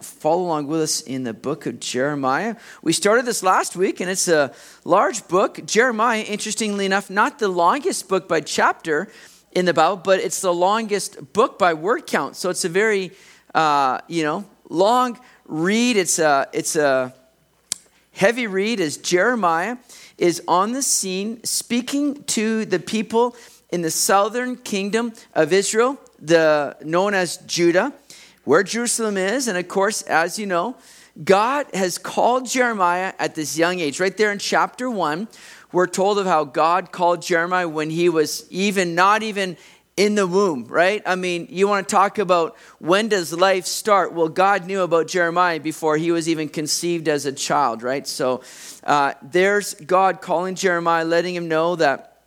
follow along with us in the book of Jeremiah. We started this last week, and it's a large book. Jeremiah, interestingly enough, not the longest book by chapter in the Bible, but it's the longest book by word count. So it's a very, uh, you know, long read. It's a, it's a heavy read as Jeremiah is on the scene speaking to the people in the southern kingdom of Israel, the known as Judah where Jerusalem is. And of course, as you know, God has called Jeremiah at this young age. Right there in chapter one, we're told of how God called Jeremiah when he was even not even in the womb, right? I mean, you want to talk about when does life start? Well, God knew about Jeremiah before he was even conceived as a child, right? So uh, there's God calling Jeremiah, letting him know that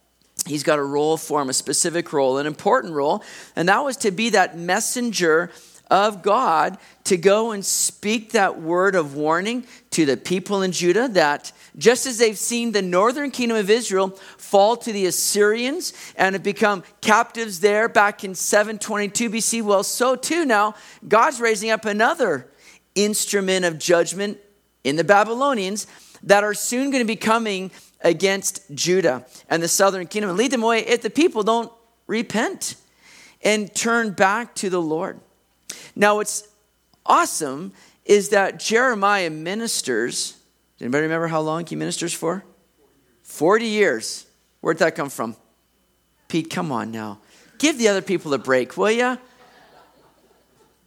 he's got a role for him, a specific role, an important role, and that was to be that messenger of God to go and speak that word of warning to the people in Judah that just as they've seen the northern kingdom of Israel fall to the Assyrians and have become captives there back in 722 BC, well, so too now God's raising up another instrument of judgment in the Babylonians that are soon going to be coming against Judah and the southern kingdom and lead them away if the people don't repent and turn back to the Lord. Now, what's awesome is that Jeremiah ministers. Does Anybody remember how long he ministers for? 40 years. Where'd that come from? Pete, come on now. Give the other people a break, will ya?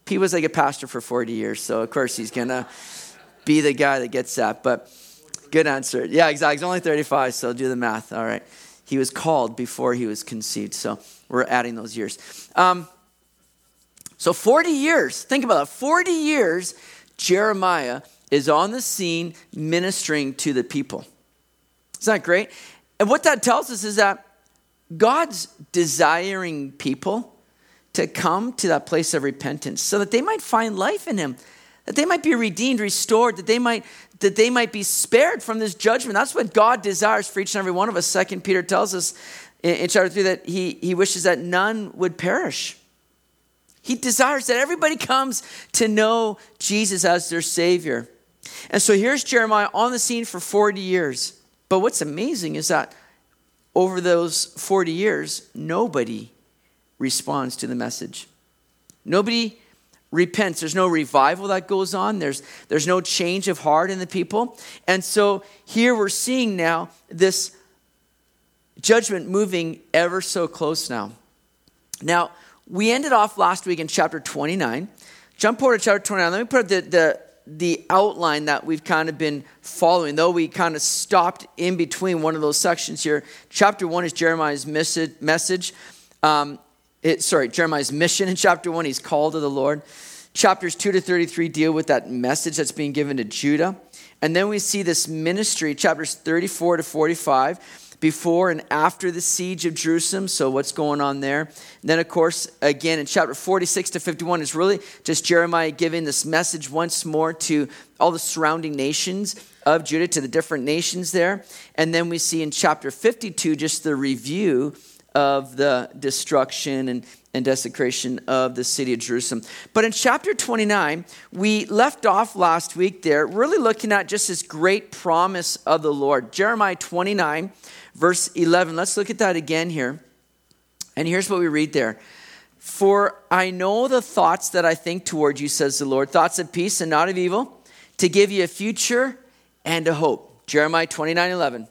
Pete was like a pastor for 40 years, so of course he's gonna be the guy that gets that. But good answer. Yeah, exactly. He's only 35, so do the math. All right. He was called before he was conceived, so we're adding those years. Um, so 40 years, think about that. 40 years, Jeremiah is on the scene ministering to the people. Isn't that great? And what that tells us is that God's desiring people to come to that place of repentance so that they might find life in him that they might be redeemed restored that they might that they might be spared from this judgment that's what god desires for each and every one of us second peter tells us in, in chapter 3 that he, he wishes that none would perish he desires that everybody comes to know Jesus as their Savior. And so here's Jeremiah on the scene for 40 years. But what's amazing is that over those 40 years, nobody responds to the message. Nobody repents. There's no revival that goes on. There's, there's no change of heart in the people. And so here we're seeing now this judgment moving ever so close now. Now, we ended off last week in chapter 29. Jump forward to chapter 29. Let me put the, the, the outline that we've kind of been following, though we kind of stopped in between one of those sections here. Chapter 1 is Jeremiah's message. Um, it, sorry, Jeremiah's mission in chapter 1. He's called to the Lord. Chapters 2 to 33 deal with that message that's being given to Judah. And then we see this ministry, chapters 34 to 45 before and after the siege of Jerusalem. So, what's going on there? And then, of course, again in chapter 46 to 51 is really just Jeremiah giving this message once more to all the surrounding nations of Judah, to the different nations there. And then we see in chapter 52 just the review of the destruction and, and desecration of the city of Jerusalem. But in chapter 29, we left off last week there, really looking at just this great promise of the Lord. Jeremiah 29 verse 11. Let's look at that again here. And here's what we read there. For I know the thoughts that I think toward you, says the Lord, thoughts of peace and not of evil, to give you a future and a hope. Jeremiah 29 11.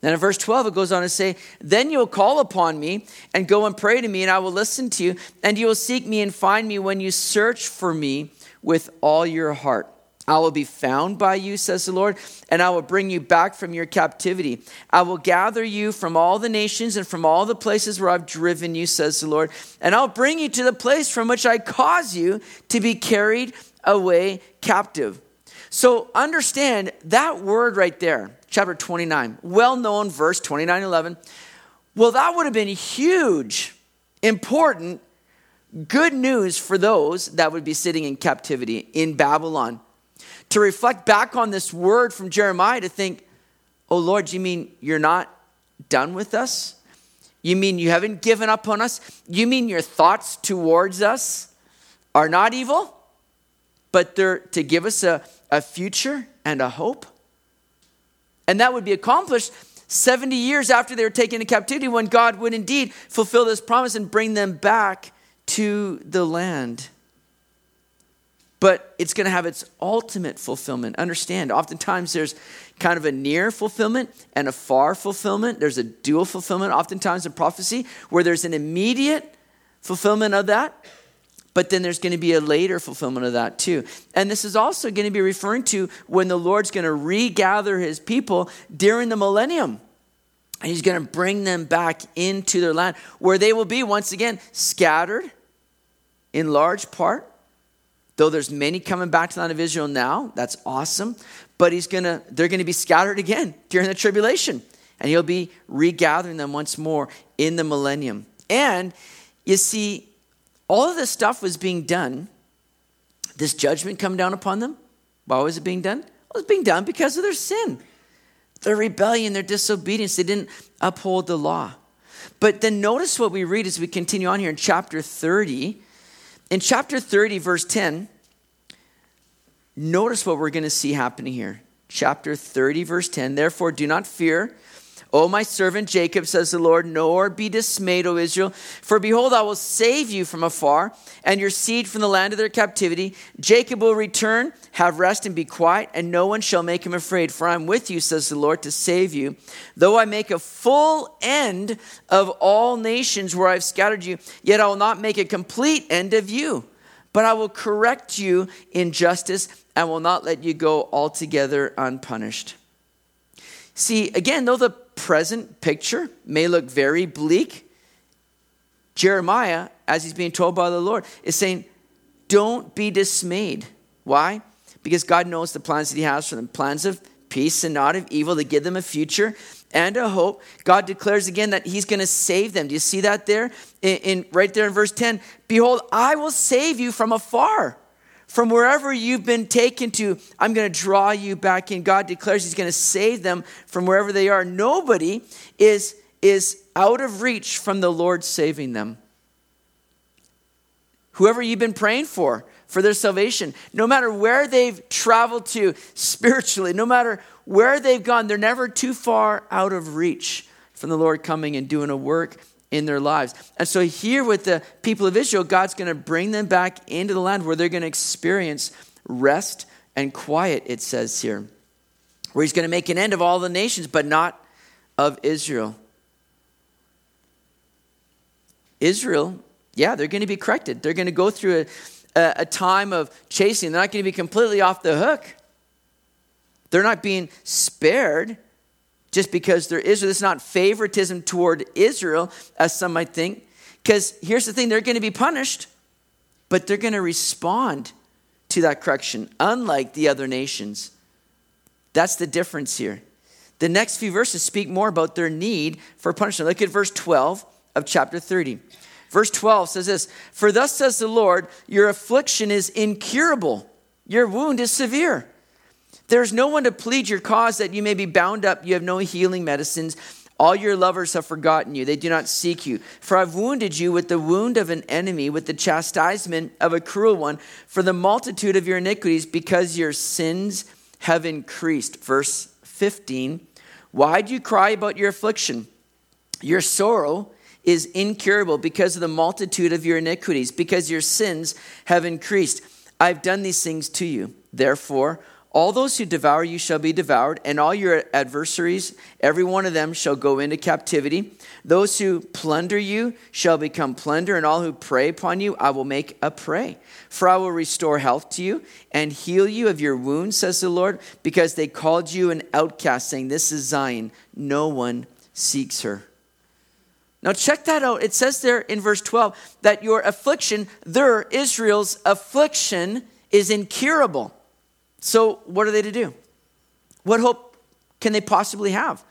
Then in verse 12, it goes on to say, Then you'll call upon me and go and pray to me, and I will listen to you, and you will seek me and find me when you search for me with all your heart. I will be found by you, says the Lord, and I will bring you back from your captivity. I will gather you from all the nations and from all the places where I've driven you, says the Lord, and I'll bring you to the place from which I cause you to be carried away captive. So understand that word right there, chapter 29, well known verse 29 11. Well, that would have been huge, important, good news for those that would be sitting in captivity in Babylon to reflect back on this word from Jeremiah to think, oh Lord, you mean you're not done with us? You mean you haven't given up on us? You mean your thoughts towards us are not evil? but they're to give us a, a future and a hope. And that would be accomplished 70 years after they were taken into captivity when God would indeed fulfill this promise and bring them back to the land. But it's going to have its ultimate fulfillment. Understand, oftentimes there's kind of a near fulfillment and a far fulfillment. There's a dual fulfillment, oftentimes in prophecy, where there's an immediate fulfillment of that, but then there's going to be a later fulfillment of that too. And this is also going to be referring to when the Lord's going to regather his people during the millennium. And he's going to bring them back into their land where they will be once again scattered in large part. Though there's many coming back to the land of Israel now, that's awesome. But he's gonna, they're going to be scattered again during the tribulation. And he'll be regathering them once more in the millennium. And you see, all of this stuff was being done, this judgment come down upon them. Why was it being done? It was being done because of their sin, their rebellion, their disobedience. They didn't uphold the law. But then notice what we read as we continue on here in chapter 30. In chapter 30, verse 10, notice what we're going to see happening here. Chapter 30, verse 10. Therefore, do not fear O my servant Jacob, says the Lord, nor be dismayed, O Israel, for behold, I will save you from afar, and your seed from the land of their captivity. Jacob will return, have rest, and be quiet, and no one shall make him afraid. For I am with you, says the Lord, to save you. Though I make a full end of all nations where I've scattered you, yet I will not make a complete end of you. But I will correct you in justice, and will not let you go altogether unpunished. See, again, though the present picture may look very bleak, Jeremiah, as he's being told by the Lord, is saying, Don't be dismayed. Why? Because God knows the plans that He has for them plans of peace and not of evil to give them a future and a hope. God declares again that He's going to save them. Do you see that there? In, in, right there in verse 10 Behold, I will save you from afar from wherever you've been taken to, I'm going to draw you back in. God declares He's going to save them from wherever they are. Nobody is, is out of reach from the Lord saving them. Whoever you've been praying for, for their salvation, no matter where they've traveled to spiritually, no matter where they've gone, they're never too far out of reach from the Lord coming and doing a work in their lives. And so, here with the people of Israel, God's going to bring them back into the land where they're going to experience rest and quiet, it says here, where He's going to make an end of all the nations, but not of Israel. Israel, yeah, they're going to be corrected. They're going to go through a, a, a time of chasing. They're not going to be completely off the hook. They're not being spared just because there is. This is not favoritism toward Israel, as some might think. Because here's the thing they're going to be punished, but they're going to respond to that correction, unlike the other nations. That's the difference here. The next few verses speak more about their need for punishment. Look at verse 12 of chapter 30. Verse 12 says this For thus says the Lord, your affliction is incurable, your wound is severe. There's no one to plead your cause that you may be bound up. You have no healing medicines. All your lovers have forgotten you. They do not seek you. For I've wounded you with the wound of an enemy, with the chastisement of a cruel one, for the multitude of your iniquities, because your sins have increased. Verse 15 Why do you cry about your affliction? Your sorrow is incurable because of the multitude of your iniquities, because your sins have increased. I've done these things to you. Therefore, all those who devour you shall be devoured, and all your adversaries, every one of them, shall go into captivity. Those who plunder you shall become plunder, and all who prey upon you, I will make a prey. For I will restore health to you and heal you of your wounds, says the Lord, because they called you an outcast, saying, This is Zion, no one seeks her. Now, check that out. It says there in verse 12 that your affliction, their, Israel's affliction, is incurable. So, what are they to do? What hope can they possibly have?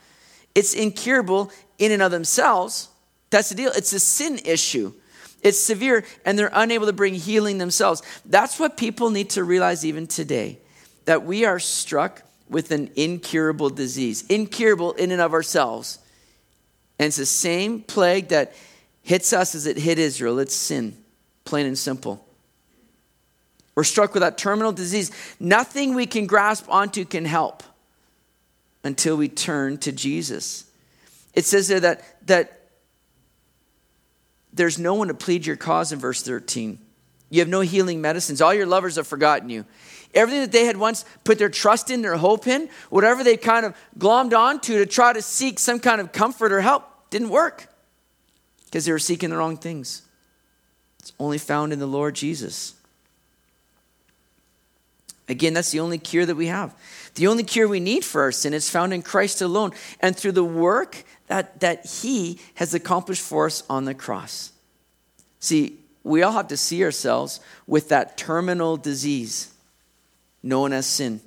It's incurable in and of themselves. That's the deal. It's a sin issue. It's severe, and they're unable to bring healing themselves. That's what people need to realize even today that we are struck with an incurable disease, incurable in and of ourselves. And it's the same plague that hits us as it hit Israel it's sin, plain and simple. We're struck with that terminal disease. Nothing we can grasp onto can help until we turn to Jesus. It says there that, that there's no one to plead your cause in verse 13. You have no healing medicines. All your lovers have forgotten you. Everything that they had once put their trust in, their hope in, whatever they kind of glommed onto to try to seek some kind of comfort or help, didn't work because they were seeking the wrong things. It's only found in the Lord Jesus. Again, that's the only cure that we have. The only cure we need for our sin is found in Christ alone and through the work that, that He has accomplished for us on the cross. See, we all have to see ourselves with that terminal disease known as sin.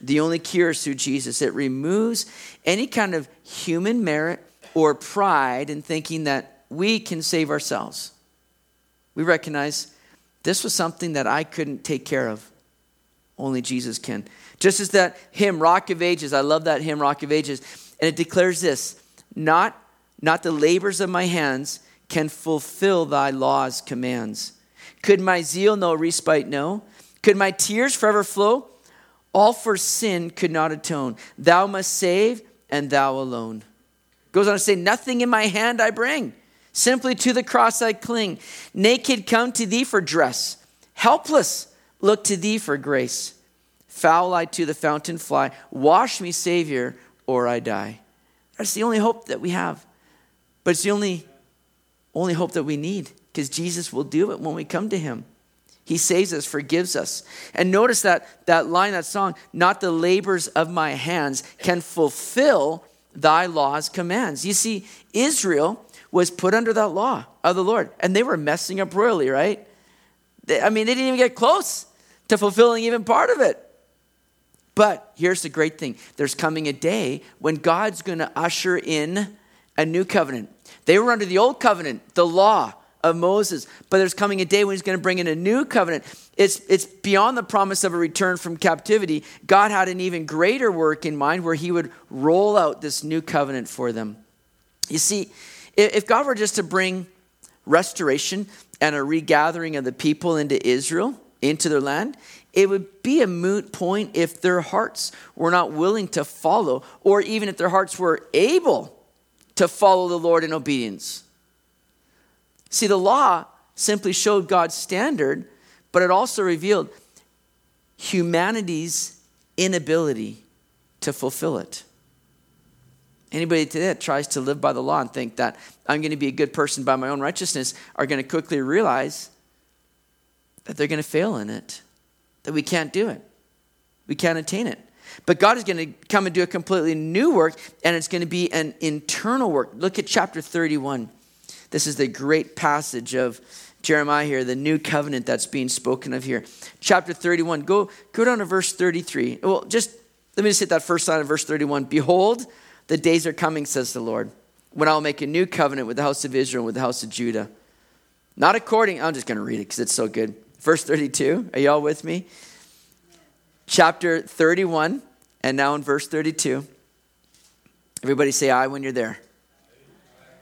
The only cure is through Jesus. It removes any kind of human merit or pride in thinking that we can save ourselves. We recognize this was something that I couldn't take care of. Only Jesus can. Just as that hymn, Rock of Ages, I love that hymn, Rock of Ages, and it declares this not, not the labors of my hands can fulfill thy law's commands. Could my zeal no respite know? Could my tears forever flow? All for sin could not atone. Thou must save, and thou alone. Goes on to say, Nothing in my hand I bring, simply to the cross I cling. Naked come to thee for dress, helpless look to thee for grace. Foul I to the fountain fly, wash me, Savior, or I die. That's the only hope that we have. But it's the only, only hope that we need because Jesus will do it when we come to him. He saves us, forgives us. And notice that that line, that song, not the labors of my hands can fulfill thy law's commands. You see, Israel was put under that law of the Lord, and they were messing up royally, right? They, I mean, they didn't even get close to fulfilling even part of it. But here's the great thing there's coming a day when God's going to usher in a new covenant. They were under the old covenant, the law of Moses, but there's coming a day when he's going to bring in a new covenant. It's, it's beyond the promise of a return from captivity. God had an even greater work in mind where he would roll out this new covenant for them. You see, if God were just to bring restoration and a regathering of the people into Israel, into their land, it would be a moot point if their hearts were not willing to follow, or even if their hearts were able to follow the Lord in obedience. See, the law simply showed God's standard, but it also revealed humanity's inability to fulfill it. Anybody today that tries to live by the law and think that I'm going to be a good person by my own righteousness are going to quickly realize that they're going to fail in it, that we can't do it, we can't attain it. But God is going to come and do a completely new work, and it's going to be an internal work. Look at chapter 31. This is the great passage of Jeremiah here, the new covenant that's being spoken of here. Chapter 31. Go, go down to verse 33. Well, just let me just hit that first line of verse 31. Behold, the days are coming, says the Lord, when I'll make a new covenant with the house of Israel and with the house of Judah. Not according, I'm just going to read it because it's so good. Verse 32. Are y'all with me? Chapter 31, and now in verse 32. Everybody say I when you're there.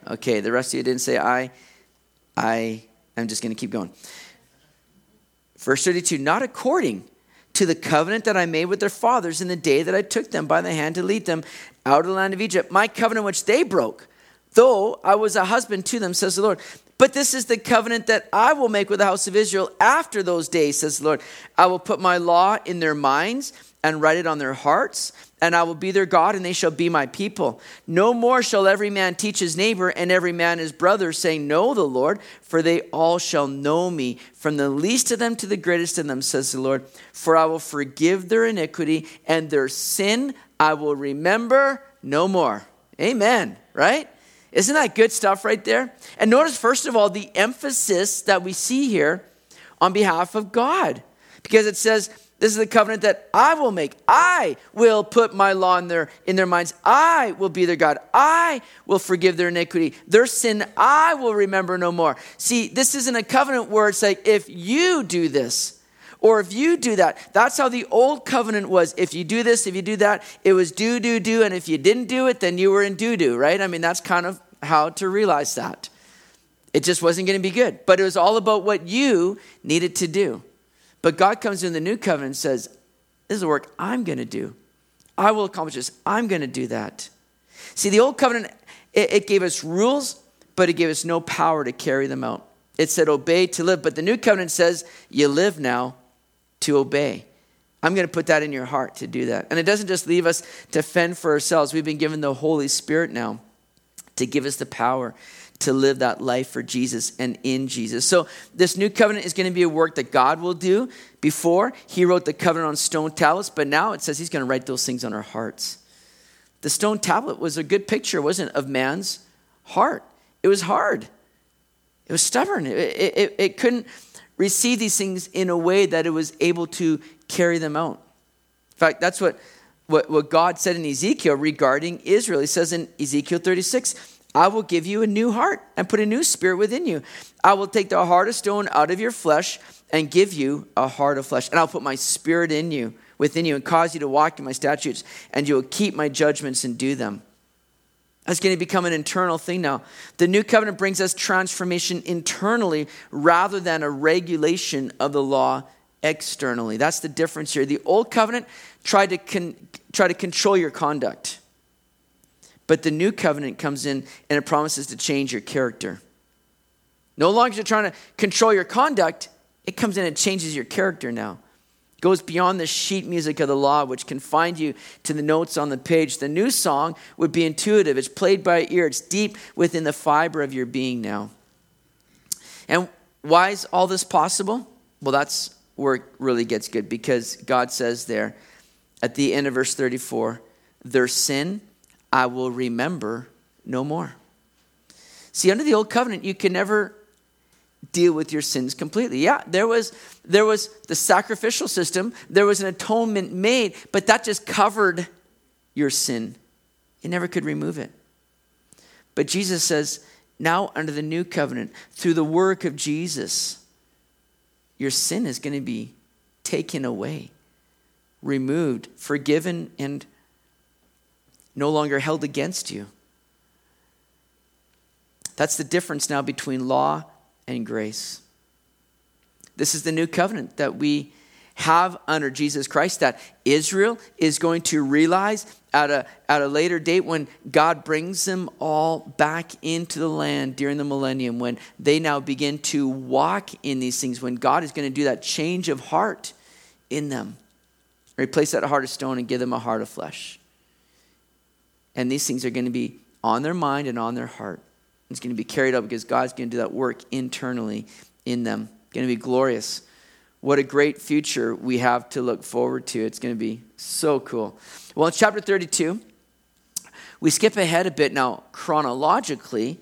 Okay, the rest of you didn't say I. I am just going to keep going. Verse 32 Not according to the covenant that I made with their fathers in the day that I took them by the hand to lead them out of the land of Egypt, my covenant which they broke, though I was a husband to them, says the Lord. But this is the covenant that I will make with the house of Israel after those days, says the Lord. I will put my law in their minds and write it on their hearts, and I will be their God, and they shall be my people. No more shall every man teach his neighbor and every man his brother, saying, Know the Lord, for they all shall know me, from the least of them to the greatest of them, says the Lord. For I will forgive their iniquity, and their sin I will remember no more. Amen, right? Isn't that good stuff right there? And notice, first of all, the emphasis that we see here on behalf of God. Because it says, this is the covenant that I will make. I will put my law in their, in their minds. I will be their God. I will forgive their iniquity. Their sin, I will remember no more. See, this isn't a covenant where it's like, if you do this, or if you do that. That's how the old covenant was. If you do this, if you do that, it was do, do, do. And if you didn't do it, then you were in do, do, right? I mean, that's kind of how to realize that. It just wasn't going to be good. But it was all about what you needed to do. But God comes in the new covenant and says, This is the work I'm going to do. I will accomplish this. I'm going to do that. See, the old covenant, it, it gave us rules, but it gave us no power to carry them out. It said, Obey to live. But the new covenant says, You live now to obey. I'm going to put that in your heart to do that. And it doesn't just leave us to fend for ourselves. We've been given the Holy Spirit now to give us the power to live that life for Jesus and in Jesus. So, this new covenant is going to be a work that God will do. Before, He wrote the covenant on stone tablets, but now it says He's going to write those things on our hearts. The stone tablet was a good picture, wasn't it, of man's heart? It was hard, it was stubborn, it, it, it couldn't receive these things in a way that it was able to carry them out. In fact, that's what, what, what God said in Ezekiel regarding Israel. He says in Ezekiel 36, I will give you a new heart and put a new spirit within you. I will take the heart of stone out of your flesh and give you a heart of flesh. And I'll put my spirit in you, within you, and cause you to walk in my statutes, and you will keep my judgments and do them. That's going to become an internal thing now. The new covenant brings us transformation internally rather than a regulation of the law externally. That's the difference here. The old covenant tried to, con- try to control your conduct. But the new covenant comes in and it promises to change your character. No longer you're trying to control your conduct, it comes in and changes your character now. It goes beyond the sheet music of the law, which confined you to the notes on the page. The new song would be intuitive, it's played by ear, it's deep within the fiber of your being now. And why is all this possible? Well, that's where it really gets good because God says there at the end of verse 34 their sin I will remember no more. See, under the old covenant, you can never deal with your sins completely. Yeah, there was there was the sacrificial system, there was an atonement made, but that just covered your sin. It never could remove it. But Jesus says, now under the new covenant, through the work of Jesus, your sin is going to be taken away, removed, forgiven, and no longer held against you. That's the difference now between law and grace. This is the new covenant that we have under Jesus Christ that Israel is going to realize at a, at a later date when God brings them all back into the land during the millennium, when they now begin to walk in these things, when God is going to do that change of heart in them. Replace that heart of stone and give them a heart of flesh. And these things are going to be on their mind and on their heart. It's going to be carried out because God's going to do that work internally in them. It's going to be glorious. What a great future we have to look forward to. It's going to be so cool. Well, in chapter 32, we skip ahead a bit now chronologically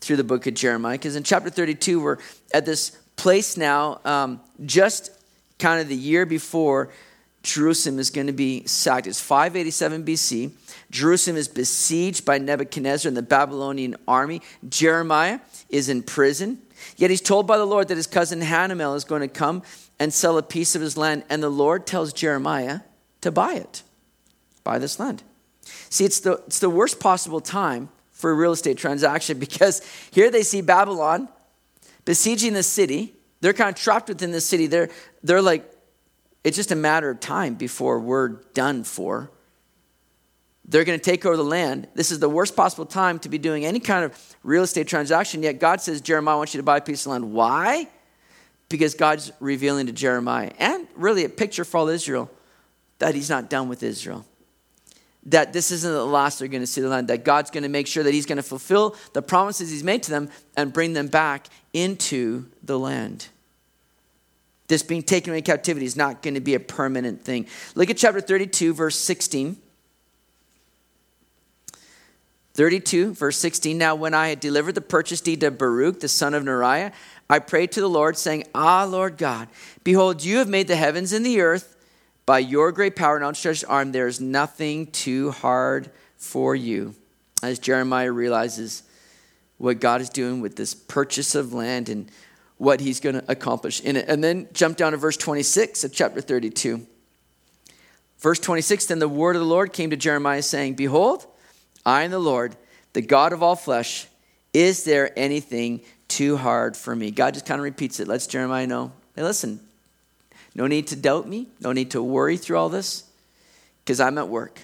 through the book of Jeremiah because in chapter 32, we're at this place now, um, just kind of the year before Jerusalem is going to be sacked. It's 587 BC. Jerusalem is besieged by Nebuchadnezzar and the Babylonian army. Jeremiah is in prison. Yet he's told by the Lord that his cousin Hanamel is going to come and sell a piece of his land. And the Lord tells Jeremiah to buy it, buy this land. See, it's the, it's the worst possible time for a real estate transaction because here they see Babylon besieging the city. They're kind of trapped within the city. They're, they're like, it's just a matter of time before we're done for. They're going to take over the land. This is the worst possible time to be doing any kind of real estate transaction. Yet God says, Jeremiah, I want you to buy a piece of land. Why? Because God's revealing to Jeremiah, and really a picture for all Israel, that he's not done with Israel. That this isn't the last they're going to see the land. That God's going to make sure that he's going to fulfill the promises he's made to them and bring them back into the land. This being taken away captivity is not going to be a permanent thing. Look at chapter 32, verse 16. 32, verse 16. Now, when I had delivered the purchase deed to Baruch, the son of Neriah, I prayed to the Lord, saying, Ah, Lord God, behold, you have made the heavens and the earth. By your great power and outstretched arm, there is nothing too hard for you. As Jeremiah realizes what God is doing with this purchase of land and what he's going to accomplish in it. And then jump down to verse 26 of chapter 32. Verse 26 Then the word of the Lord came to Jeremiah, saying, Behold, I am the Lord, the God of all flesh. Is there anything too hard for me? God just kind of repeats it. Lets Jeremiah know hey, listen, No need to doubt me. No need to worry through all this because I'm at work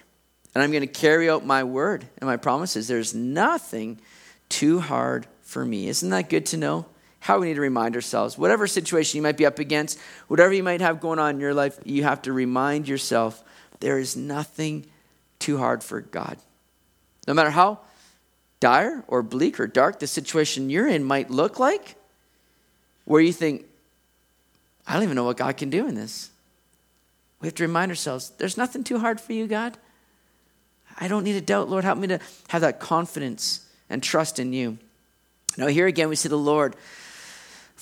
and I'm going to carry out my word and my promises. There's nothing too hard for me. Isn't that good to know? How we need to remind ourselves. Whatever situation you might be up against, whatever you might have going on in your life, you have to remind yourself there is nothing too hard for God. No matter how dire or bleak or dark the situation you're in might look like, where you think, I don't even know what God can do in this. We have to remind ourselves there's nothing too hard for you, God. I don't need to doubt, Lord. Help me to have that confidence and trust in you. Now, here again, we see the Lord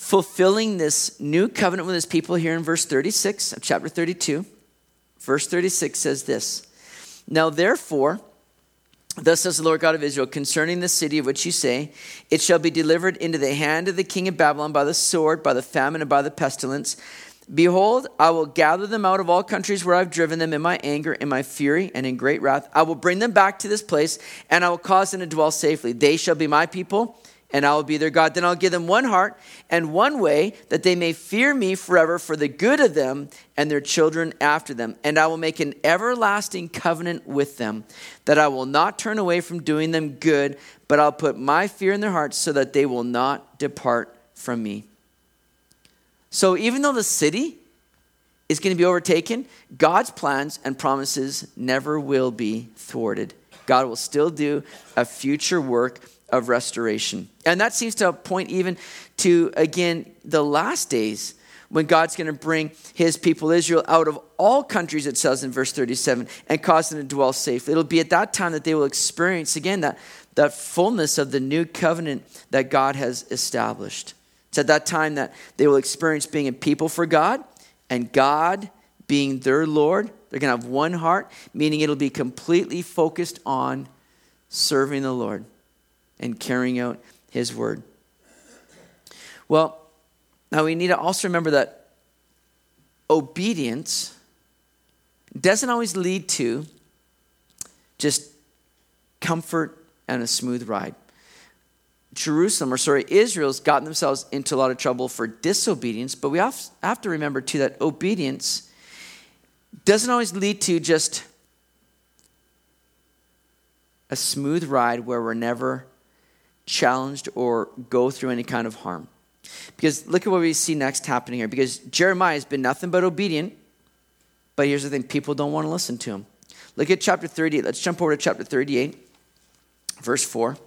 fulfilling this new covenant with his people here in verse 36 of chapter 32. Verse 36 says this Now, therefore, Thus says the Lord God of Israel concerning the city of which you say, It shall be delivered into the hand of the king of Babylon by the sword, by the famine, and by the pestilence. Behold, I will gather them out of all countries where I've driven them in my anger, in my fury, and in great wrath. I will bring them back to this place, and I will cause them to dwell safely. They shall be my people, and I will be their God. Then I'll give them one heart and one way that they may fear me forever for the good of them and their children after them. And I will make an everlasting covenant with them that I will not turn away from doing them good, but I'll put my fear in their hearts so that they will not depart from me. So even though the city is going to be overtaken, God's plans and promises never will be thwarted. God will still do a future work of restoration. And that seems to point even to, again, the last days when God's going to bring his people Israel out of all countries, it says in verse 37, and cause them to dwell safely. It'll be at that time that they will experience, again, that, that fullness of the new covenant that God has established. It's at that time that they will experience being a people for God and God being their Lord. They're going to have one heart, meaning it'll be completely focused on serving the Lord and carrying out his word. Well, now we need to also remember that obedience doesn't always lead to just comfort and a smooth ride. Jerusalem, or sorry, Israel's gotten themselves into a lot of trouble for disobedience, but we have to remember too that obedience doesn't always lead to just a smooth ride where we're never challenged or go through any kind of harm. Because look at what we see next happening here. Because Jeremiah has been nothing but obedient, but here's the thing people don't want to listen to him. Look at chapter 38. Let's jump over to chapter 38, verse 4.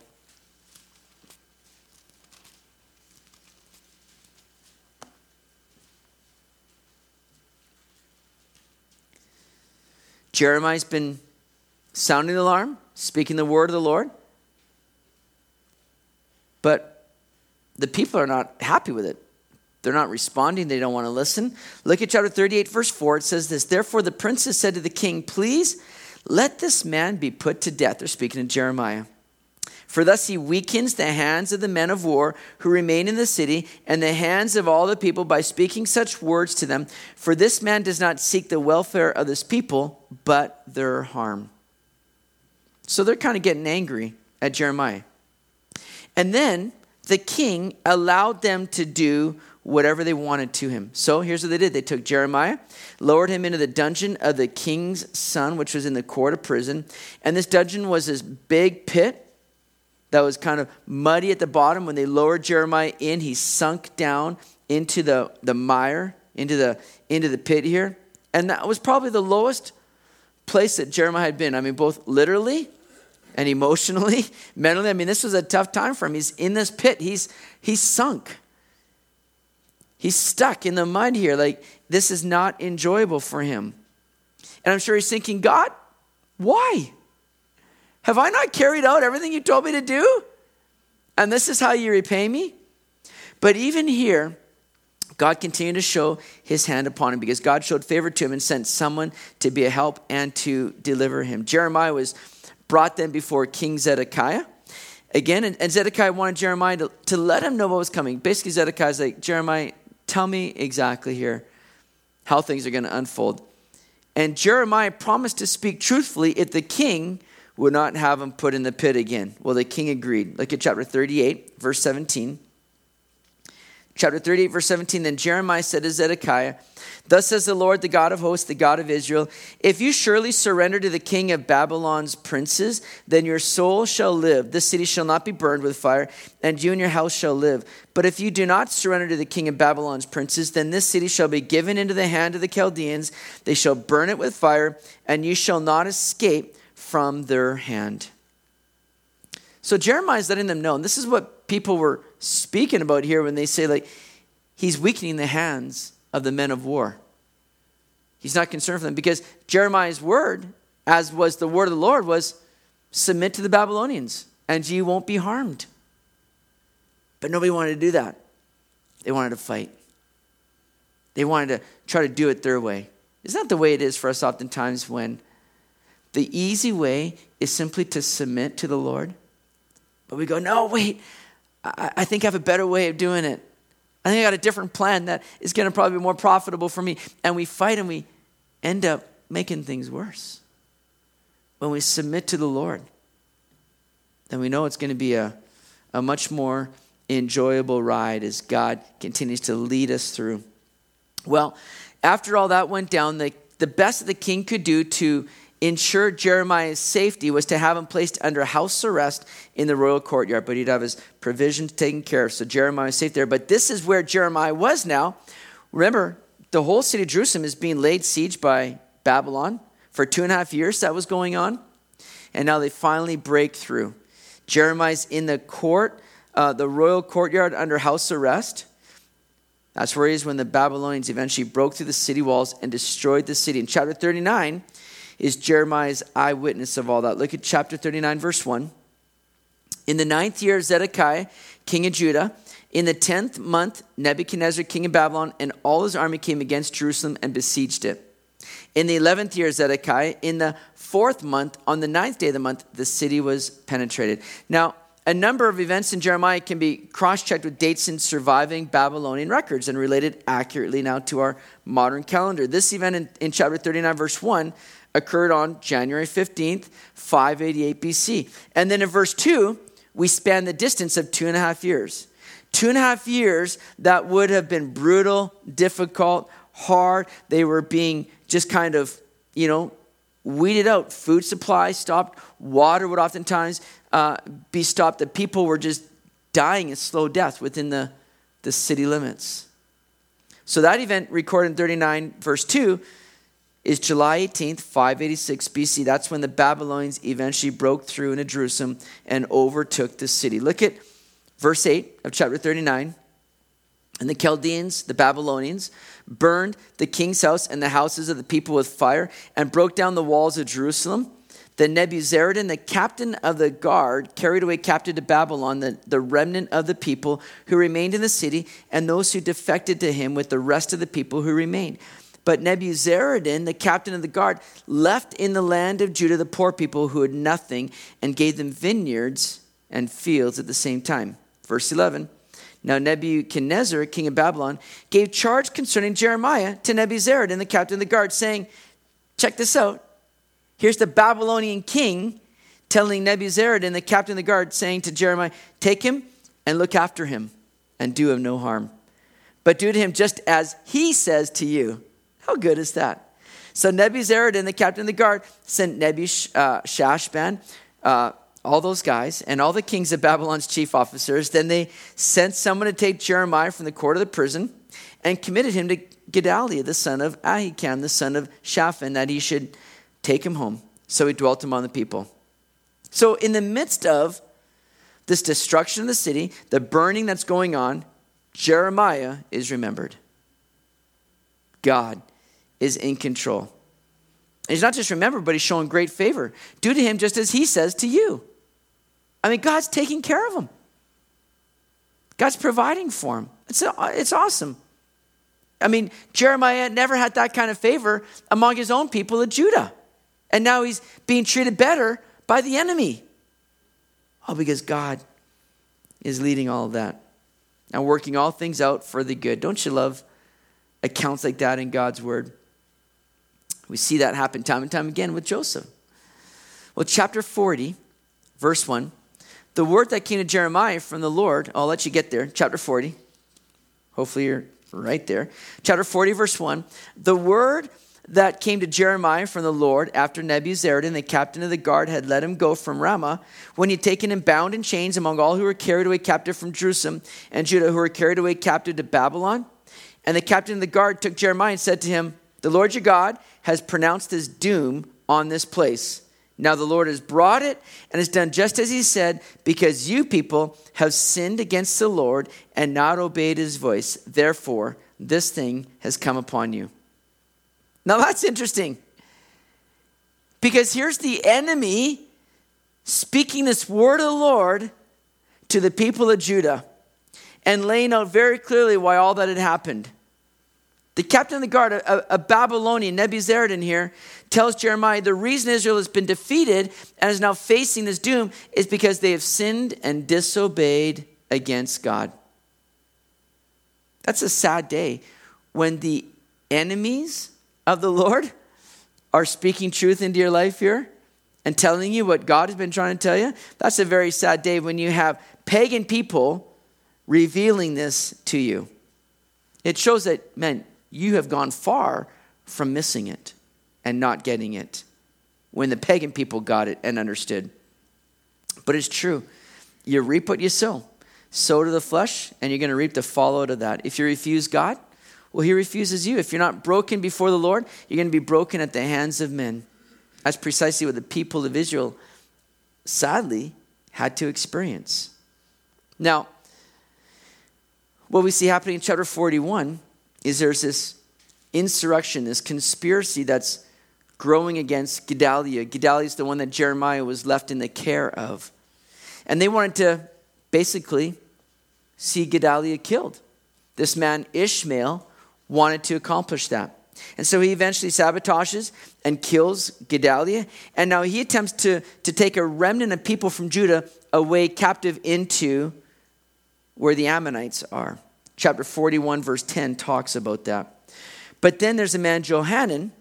Jeremiah's been sounding the alarm, speaking the word of the Lord. But the people are not happy with it. They're not responding. They don't want to listen. Look at chapter 38, verse 4. It says this Therefore, the princess said to the king, Please let this man be put to death. They're speaking to Jeremiah. For thus he weakens the hands of the men of war who remain in the city and the hands of all the people by speaking such words to them. For this man does not seek the welfare of this people, but their harm. So they're kind of getting angry at Jeremiah. And then the king allowed them to do whatever they wanted to him. So here's what they did they took Jeremiah, lowered him into the dungeon of the king's son, which was in the court of prison. And this dungeon was this big pit that was kind of muddy at the bottom. When they lowered Jeremiah in, he sunk down into the, the mire, into the, into the pit here. And that was probably the lowest place that Jeremiah had been. I mean, both literally and emotionally, mentally. I mean, this was a tough time for him. He's in this pit. He's he's sunk. He's stuck in the mud here. Like this is not enjoyable for him. And I'm sure he's thinking, God, why? Have I not carried out everything you told me to do? And this is how you repay me? But even here, God continued to show his hand upon him because God showed favor to him and sent someone to be a help and to deliver him. Jeremiah was brought them before King Zedekiah. Again, and, Zedekiah wanted Jeremiah to, to let him know what was coming. Basically, Zedekiah's like, Jeremiah, tell me exactly here how things are going to unfold. And Jeremiah promised to speak truthfully if the king would not have him put in the pit again. Well, the king agreed. Look at chapter 38, verse 17. Chapter 38, verse 17 Then Jeremiah said to Zedekiah, Thus says the Lord, the God of hosts, the God of Israel If you surely surrender to the king of Babylon's princes, then your soul shall live. This city shall not be burned with fire, and you and your house shall live. But if you do not surrender to the king of Babylon's princes, then this city shall be given into the hand of the Chaldeans. They shall burn it with fire, and you shall not escape from their hand. So Jeremiah is letting them know, and this is what people were speaking about here when they say, like, he's weakening the hands of the men of war. He's not concerned for them because Jeremiah's word, as was the word of the Lord, was submit to the Babylonians and ye won't be harmed. But nobody wanted to do that. They wanted to fight. They wanted to try to do it their way. Isn't that the way it is for us oftentimes when the easy way is simply to submit to the Lord? But we go, no, wait, I, I think I have a better way of doing it. I think I got a different plan that is going to probably be more profitable for me. And we fight and we end up making things worse. When we submit to the Lord, then we know it's going to be a, a much more enjoyable ride as God continues to lead us through. Well, after all that went down, the, the best that the king could do to ensure Jeremiah's safety was to have him placed under house arrest in the royal courtyard, but he'd have his provisions taken care of. So Jeremiah was safe there. But this is where Jeremiah was now. Remember, the whole city of Jerusalem is being laid siege by Babylon. For two and a half years, that was going on. And now they finally break through. Jeremiah's in the court, uh, the royal courtyard under house arrest. That's where he is when the Babylonians eventually broke through the city walls and destroyed the city. In chapter 39, is Jeremiah's eyewitness of all that. Look at chapter 39, verse 1. In the ninth year of Zedekiah, king of Judah, in the tenth month, Nebuchadnezzar, king of Babylon, and all his army came against Jerusalem and besieged it. In the eleventh year of Zedekiah, in the fourth month, on the ninth day of the month, the city was penetrated. Now, a number of events in Jeremiah can be cross checked with dates in surviving Babylonian records and related accurately now to our modern calendar. This event in, in chapter 39, verse 1, occurred on January 15th, 588 BC. And then in verse 2, we span the distance of two and a half years. Two and a half years that would have been brutal, difficult, hard. They were being just kind of, you know, weeded out. Food supply stopped. Water would oftentimes uh, be stopped. The people were just dying a slow death within the, the city limits. So that event recorded in 39, verse 2, is July 18th, 586 BC. That's when the Babylonians eventually broke through into Jerusalem and overtook the city. Look at verse 8 of chapter 39. And the Chaldeans, the Babylonians, burned the king's house and the houses of the people with fire and broke down the walls of Jerusalem. Then Nebuzaradan, the captain of the guard, carried away captive to Babylon the, the remnant of the people who remained in the city and those who defected to him with the rest of the people who remained. But Nebuzaradan, the captain of the guard, left in the land of Judah the poor people who had nothing and gave them vineyards and fields at the same time. Verse 11. Now Nebuchadnezzar, king of Babylon, gave charge concerning Jeremiah to Nebuzaradan, the captain of the guard, saying, Check this out. Here's the Babylonian king telling Nebuzaradan, the captain of the guard, saying to Jeremiah, Take him and look after him and do him no harm. But do to him just as he says to you. How good is that? So Nebuzaradan, the captain of the guard, sent Nebuchadnezzar, uh, all those guys, and all the kings of Babylon's chief officers. Then they sent someone to take Jeremiah from the court of the prison and committed him to Gedaliah, the son of Ahikam, the son of Shaphan, that he should take him home. So he dwelt among the people. So, in the midst of this destruction of the city, the burning that's going on, Jeremiah is remembered. God is in control. And he's not just remembered, but he's showing great favor. Do to him just as he says to you. I mean, God's taking care of him. God's providing for him. It's, it's awesome. I mean, Jeremiah never had that kind of favor among his own people of Judah. And now he's being treated better by the enemy. All because God is leading all of that and working all things out for the good. Don't you love accounts like that in God's word? We see that happen time and time again with Joseph. Well, chapter 40, verse 1, the word that came to Jeremiah from the Lord, I'll let you get there, chapter 40. Hopefully you're right there. Chapter 40, verse 1. The word that came to Jeremiah from the Lord after Nebuzaradan, the captain of the guard, had let him go from Ramah, when he had taken him bound in chains among all who were carried away captive from Jerusalem and Judah, who were carried away captive to Babylon. And the captain of the guard took Jeremiah and said to him, The Lord your God has pronounced his doom on this place. Now the Lord has brought it and has done just as he said, because you people have sinned against the Lord and not obeyed his voice. Therefore, this thing has come upon you. Now that's interesting. Because here's the enemy speaking this word of the Lord to the people of Judah and laying out very clearly why all that had happened. The captain of the guard, a, a Babylonian, Nebuzaradan here, tells Jeremiah the reason Israel has been defeated and is now facing this doom is because they have sinned and disobeyed against God. That's a sad day when the enemies of the Lord are speaking truth into your life here and telling you what God has been trying to tell you. That's a very sad day when you have pagan people revealing this to you. It shows that, man, you have gone far from missing it and not getting it when the pagan people got it and understood. But it's true. You reap what you sow. Sow to the flesh, and you're going to reap the fallout of that. If you refuse God, well, He refuses you. If you're not broken before the Lord, you're going to be broken at the hands of men. That's precisely what the people of Israel, sadly, had to experience. Now, what we see happening in chapter 41 is there's this insurrection, this conspiracy that's growing against Gedaliah. Gedaliah is the one that Jeremiah was left in the care of. And they wanted to basically see Gedaliah killed. This man, Ishmael, wanted to accomplish that. And so he eventually sabotages and kills Gedaliah. And now he attempts to, to take a remnant of people from Judah away captive into where the Ammonites are. Chapter 41, verse 10 talks about that. But then there's a man, Johanan,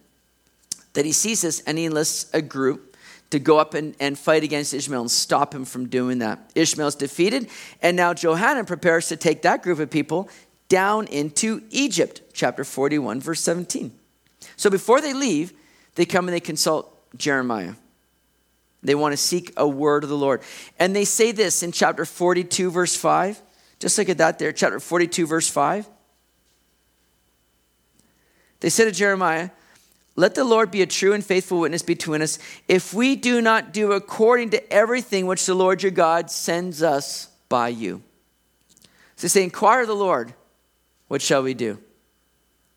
that he sees this and he enlists a group to go up and, and fight against Ishmael and stop him from doing that. Ishmael's defeated, and now Johanan prepares to take that group of people down into Egypt. Chapter 41, verse 17. So before they leave, they come and they consult Jeremiah. They want to seek a word of the Lord. And they say this in chapter 42, verse 5. Just look at that there, chapter 42, verse 5. They said to Jeremiah, Let the Lord be a true and faithful witness between us if we do not do according to everything which the Lord your God sends us by you. So they say, Inquire of the Lord, what shall we do?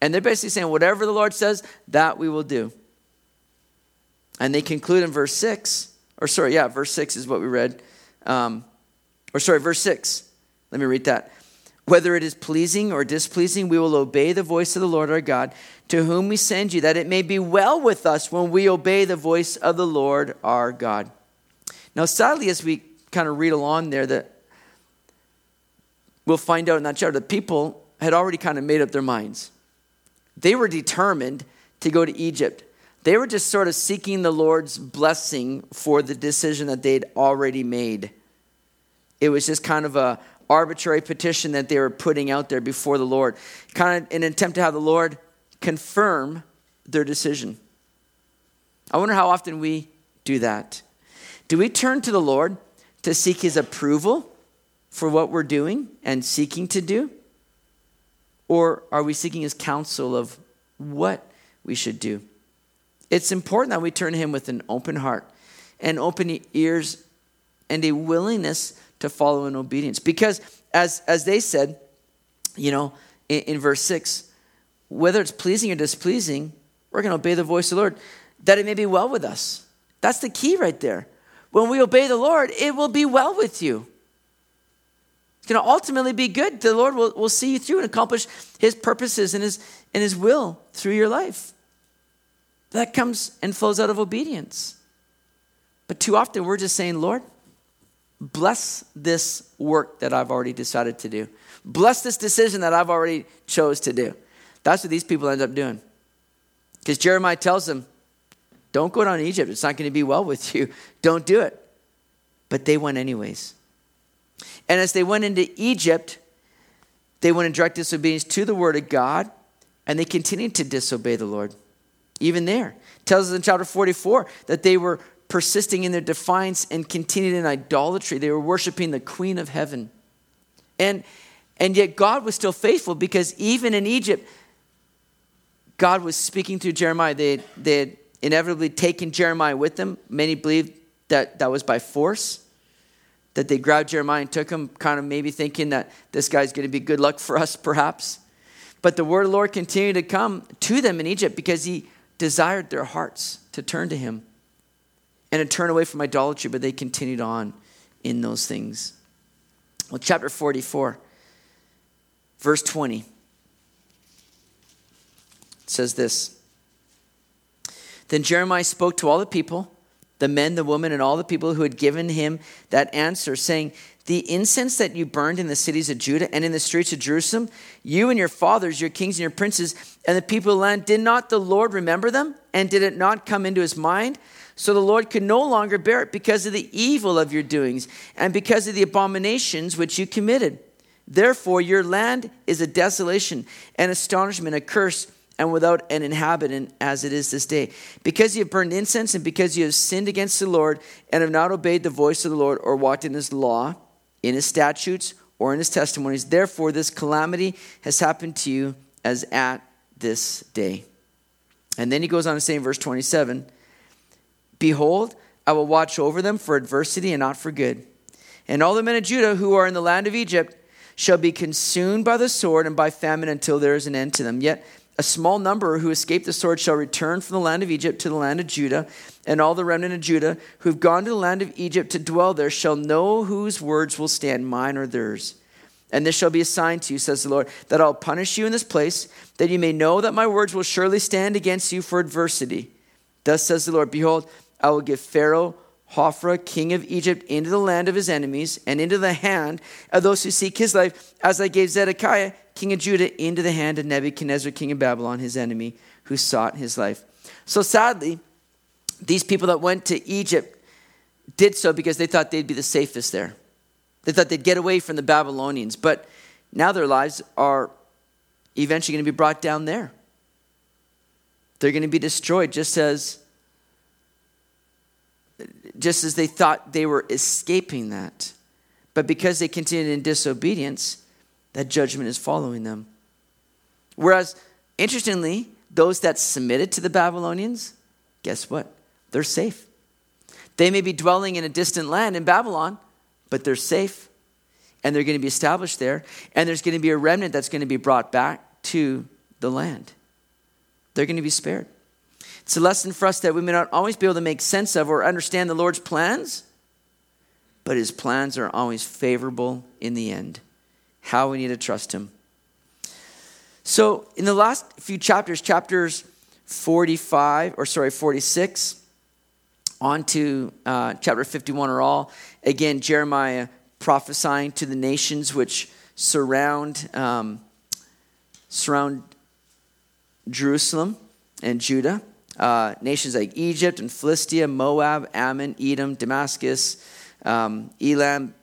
And they're basically saying, Whatever the Lord says, that we will do. And they conclude in verse 6, or sorry, yeah, verse 6 is what we read. Um, or sorry, verse 6. Let me read that. Whether it is pleasing or displeasing, we will obey the voice of the Lord our God, to whom we send you, that it may be well with us when we obey the voice of the Lord our God. Now, sadly, as we kind of read along there, that we'll find out in that chapter, the people had already kind of made up their minds. They were determined to go to Egypt. They were just sort of seeking the Lord's blessing for the decision that they'd already made. It was just kind of a, arbitrary petition that they were putting out there before the Lord, kind of an attempt to have the Lord confirm their decision. I wonder how often we do that. Do we turn to the Lord to seek his approval for what we're doing and seeking to do? Or are we seeking his counsel of what we should do? It's important that we turn to him with an open heart and open ears and a willingness to follow in obedience. Because as, as they said, you know, in, in verse 6, whether it's pleasing or displeasing, we're going to obey the voice of the Lord, that it may be well with us. That's the key right there. When we obey the Lord, it will be well with you. It's going to ultimately be good. The Lord will, will see you through and accomplish his purposes and his, and his will through your life. That comes and flows out of obedience. But too often we're just saying, Lord, bless this work that I've already decided to do. Bless this decision that I've already chose to do. That's what these people end up doing. Because Jeremiah tells them, don't go down to Egypt. It's not going to be well with you. Don't do it. But they went anyways. And as they went into Egypt, they went in direct disobedience to the word of God, and they continued to disobey the Lord. Even there. It tells us in chapter 44 that they were persisting in their defiance and continued in idolatry. They were worshiping the queen of heaven. And, and yet God was still faithful because even in Egypt, God was speaking through Jeremiah. They, they had inevitably taken Jeremiah with them. Many believed that that was by force, that they grabbed Jeremiah and took him, kind of maybe thinking that this guy's going to be good luck for us, perhaps. But the word of the Lord continued to come to them in Egypt because he desired their hearts to turn to him and to turn away from idolatry, but they continued on in those things. Well, chapter 44, verse 20 says this Then Jeremiah spoke to all the people, the men, the women, and all the people who had given him that answer, saying, The incense that you burned in the cities of Judah and in the streets of Jerusalem, you and your fathers, your kings and your princes, and the people of the land, did not the Lord remember them? And did it not come into his mind? So the Lord could no longer bear it because of the evil of your doings and because of the abominations which you committed. Therefore, your land is a desolation, an astonishment, a curse and without an inhabitant as it is this day. Because you have burned incense and because you have sinned against the Lord and have not obeyed the voice of the Lord or walked in his law, in his statutes, or in his testimonies, therefore this calamity has happened to you as at this day. And then he goes on to say in verse 27 Behold, I will watch over them for adversity and not for good. And all the men of Judah who are in the land of Egypt shall be consumed by the sword and by famine until there is an end to them. Yet a small number who escaped the sword shall return from the land of Egypt to the land of Judah, and all the remnant of Judah who have gone to the land of Egypt to dwell there shall know whose words will stand, mine or theirs. And this shall be a sign to you, says the Lord, that I'll punish you in this place, that you may know that my words will surely stand against you for adversity. Thus says the Lord Behold, I will give Pharaoh, Hophra, king of Egypt, into the land of his enemies, and into the hand of those who seek his life, as I gave Zedekiah, king of Judah, into the hand of Nebuchadnezzar, king of Babylon, his enemy, who sought his life. So sadly, these people that went to Egypt did so because they thought they'd be the safest there. They thought they'd get away from the Babylonians. But now their lives are eventually going to be brought down there. They're going to be destroyed just as just as they thought they were escaping that. But because they continued in disobedience, that judgment is following them. Whereas, interestingly, those that submitted to the Babylonians, guess what? They're safe. They may be dwelling in a distant land in Babylon, but they're safe. And they're going to be established there. And there's going to be a remnant that's going to be brought back to the land. They're going to be spared. It's a lesson for us that we may not always be able to make sense of or understand the Lord's plans, but his plans are always favorable in the end how we need to trust Him. So, in the last few chapters, chapters 45, or sorry, 46, on to uh, chapter 51 are all, again, Jeremiah prophesying to the nations which surround, um, surround Jerusalem and Judah. Uh, nations like Egypt and Philistia, Moab, Ammon, Edom, Damascus, um, Elam,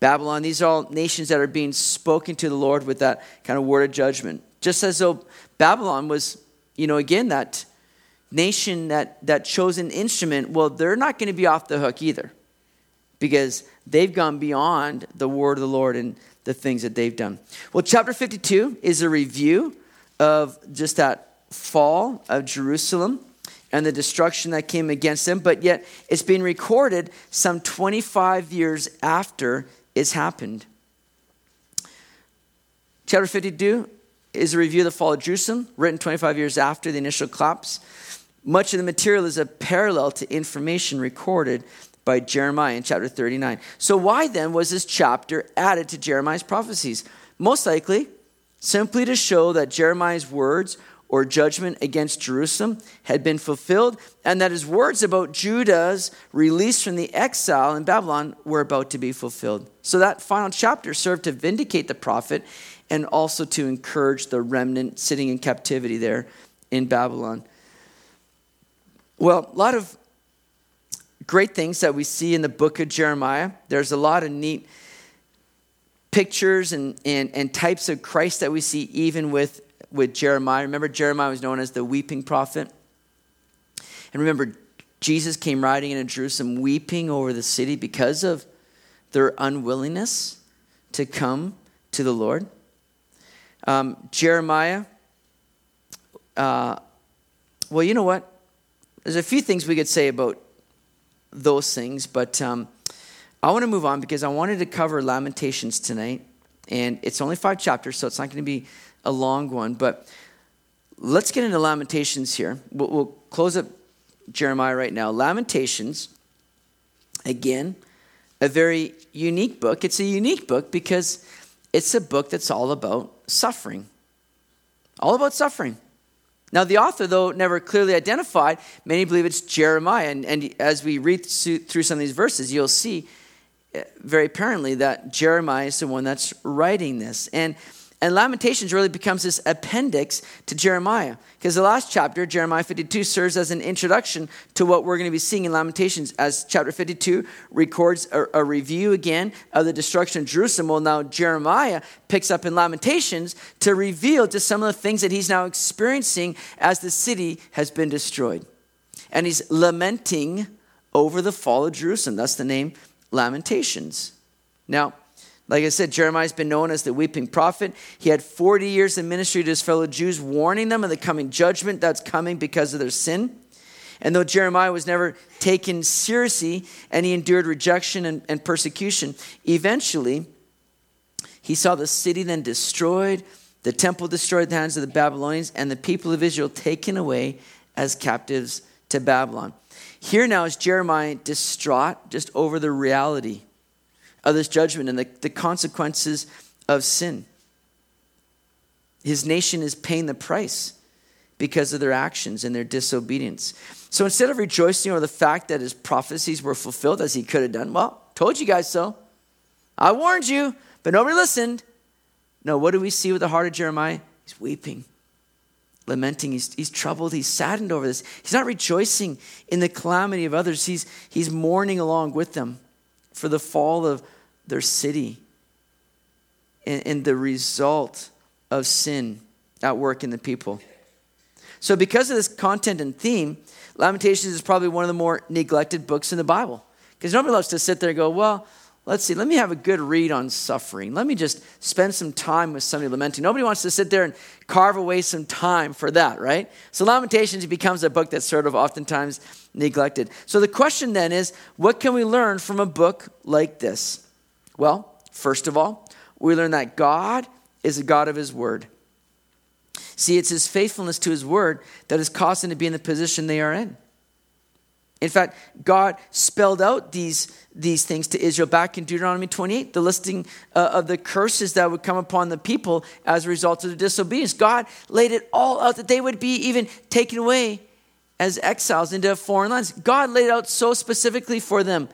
Babylon. These are all nations that are being spoken to the Lord with that kind of word of judgment. Just as though Babylon was, you know, again, that nation that, that chose an instrument, well, they're not going to be off the hook either because they've gone beyond the word of the Lord and the things that they've done. Well, chapter 52 is a review of just that fall of Jerusalem and the destruction that came against them, but yet it's being recorded some 25 years after it's happened. Chapter 52 is a review of the fall of Jerusalem, written 25 years after the initial collapse. Much of the material is a parallel to information recorded by Jeremiah in chapter 39. So, why then was this chapter added to Jeremiah's prophecies? Most likely, simply to show that Jeremiah's words or judgment against Jerusalem had been fulfilled, and that his words about Judah's release from the exile in Babylon were about to be fulfilled. So that final chapter served to vindicate the prophet and also to encourage the remnant sitting in captivity there in Babylon. Well, a lot of great things that we see in the book of Jeremiah. There's a lot of neat pictures and, and, and types of Christ that we see even with, with Jeremiah. Remember, Jeremiah was known as the weeping prophet. And remember, Jesus came riding into Jerusalem weeping over the city because of their unwillingness to come to the Lord. Um, Jeremiah, uh, well, you know what? There's a few things we could say about those things, but um, I want to move on because I wanted to cover Lamentations tonight. And it's only five chapters, so it's not going to be a long one. But let's get into Lamentations here. We'll, we'll close up Jeremiah right now. Lamentations, again, a very unique book. It's a unique book because it's a book that's all about suffering. All about suffering. Now, the author, though never clearly identified, many believe it's Jeremiah. And, and as we read through some of these verses, you'll see eh, very apparently that Jeremiah is the one that's writing this. And, and Lamentations really becomes this appendix to Jeremiah. Because the last chapter, Jeremiah 52, serves as an introduction to what we're going to be seeing in Lamentations, as chapter 52 records a, a review again of the destruction of Jerusalem. Well, now Jeremiah picks up in Lamentations to reveal just some of the things that he's now experiencing as the city has been destroyed. And he's lamenting over the fall of Jerusalem. That's the name Lamentations. Now, like I said, Jeremiah's been known as the weeping prophet. He had 40 years in ministry to his fellow Jews, warning them of the coming judgment that's coming because of their sin. And though Jeremiah was never taken seriously and he endured rejection and, and persecution, eventually he saw the city then destroyed, the temple destroyed in the hands of the Babylonians, and the people of Israel taken away as captives to Babylon. Here now is Jeremiah distraught just over the reality of this judgment and the, the consequences of sin. His nation is paying the price because of their actions and their disobedience. So instead of rejoicing over the fact that his prophecies were fulfilled as he could have done, well, told you guys so. I warned you, but nobody listened. No, what do we see with the heart of Jeremiah? He's weeping lamenting. He's, he's troubled. He's saddened over this. He's not rejoicing in the calamity of others. He's, he's mourning along with them for the fall of their city and, and the result of sin at work in the people. So, because of this content and theme, Lamentations is probably one of the more neglected books in the Bible. Because nobody loves to sit there and go, well, let's see, let me have a good read on suffering. Let me just spend some time with somebody lamenting. Nobody wants to sit there and carve away some time for that, right? So Lamentations becomes a book that's sort of oftentimes neglected. So the question then is what can we learn from a book like this? Well, first of all, we learn that God is a God of His Word. See, it's His faithfulness to His Word that has caused them to be in the position they are in. In fact, God spelled out these, these things to Israel back in Deuteronomy 28, the listing uh, of the curses that would come upon the people as a result of their disobedience. God laid it all out that they would be even taken away as exiles into foreign lands. God laid it out so specifically for them.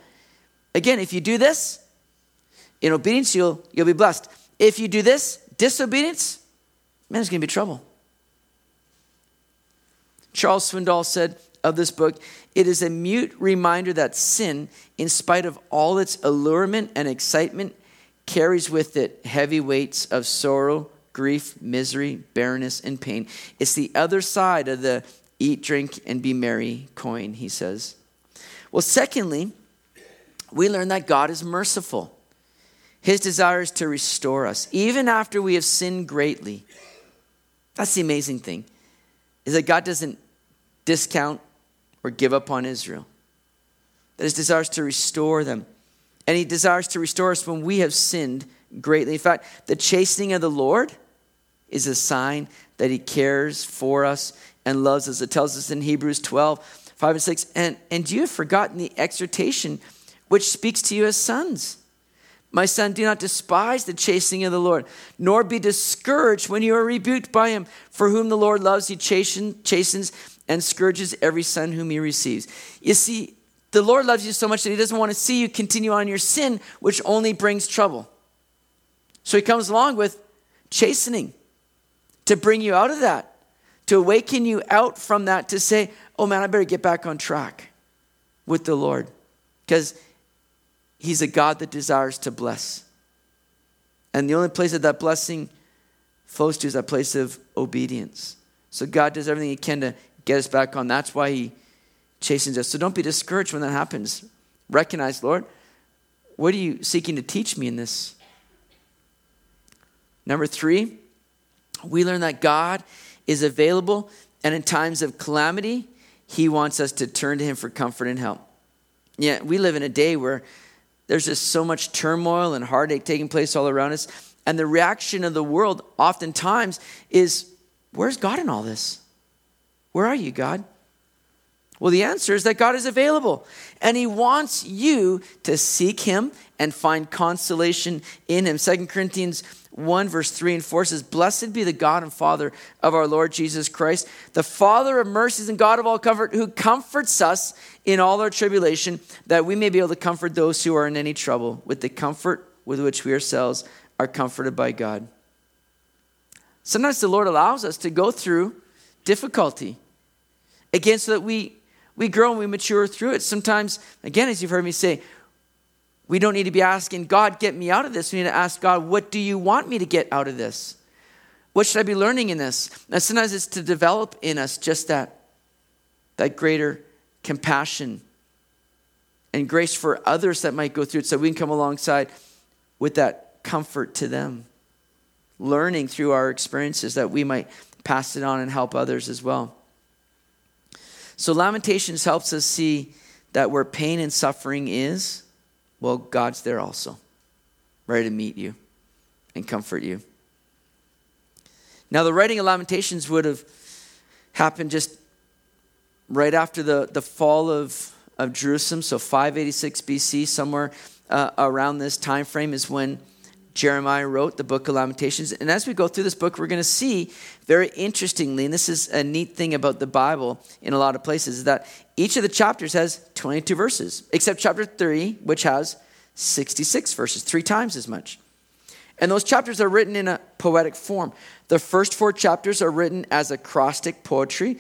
Again, if you do this, in obedience, you'll, you'll be blessed. If you do this, disobedience, man, there's going to be trouble. Charles Swindoll said, of this book, it is a mute reminder that sin, in spite of all its allurement and excitement, carries with it heavy weights of sorrow, grief, misery, barrenness, and pain. It's the other side of the eat, drink, and be merry coin, he says. Well, secondly, we learn that God is merciful. His desire is to restore us, even after we have sinned greatly. That's the amazing thing, is that God doesn't discount or give up on Israel. That his desires to restore them. And he desires to restore us when we have sinned greatly. In fact, the chastening of the Lord is a sign that he cares for us and loves us. It tells us in Hebrews 12, 5 and 6. And, and you have forgotten the exhortation which speaks to you as sons. My son, do not despise the chastening of the Lord, nor be discouraged when you are rebuked by him. For whom the Lord loves, he chastens and scourges every son whom he receives. You see, the Lord loves you so much that he doesn't want to see you continue on your sin, which only brings trouble. So he comes along with chastening to bring you out of that, to awaken you out from that, to say, oh man, I better get back on track with the Lord. Because he's a God that desires to bless. And the only place that that blessing flows to is that place of obedience. So God does everything He can to get us back on. That's why He chastens us. So don't be discouraged when that happens. Recognize, Lord, what are you seeking to teach me in this? Number three, we learn that God is available, and in times of calamity, He wants us to turn to Him for comfort and help. Yeah, we live in a day where there's just so much turmoil and heartache taking place all around us. And the reaction of the world oftentimes is, Where's God in all this? Where are you, God? Well, the answer is that God is available and he wants you to seek him and find consolation in him. Second Corinthians 1, verse 3 and 4 says, Blessed be the God and Father of our Lord Jesus Christ, the Father of mercies and God of all comfort, who comforts us in all our tribulation, that we may be able to comfort those who are in any trouble with the comfort with which we ourselves are comforted by God. Sometimes the Lord allows us to go through difficulty, again, so that we, we grow and we mature through it. Sometimes, again, as you've heard me say, we don't need to be asking, God, get me out of this. We need to ask God, what do you want me to get out of this? What should I be learning in this? And sometimes it's to develop in us just that, that greater compassion and grace for others that might go through it so we can come alongside with that comfort to them. Learning through our experiences that we might pass it on and help others as well. So, Lamentations helps us see that where pain and suffering is, well, God's there also, ready to meet you and comfort you. Now, the writing of Lamentations would have happened just right after the, the fall of, of Jerusalem, so 586 BC, somewhere uh, around this time frame is when Jeremiah wrote the book of Lamentations. And as we go through this book, we're going to see very interestingly, and this is a neat thing about the Bible in a lot of places, is that each of the chapters has 22 verses, except chapter 3, which has 66 verses, three times as much. And those chapters are written in a poetic form. The first four chapters are written as acrostic poetry,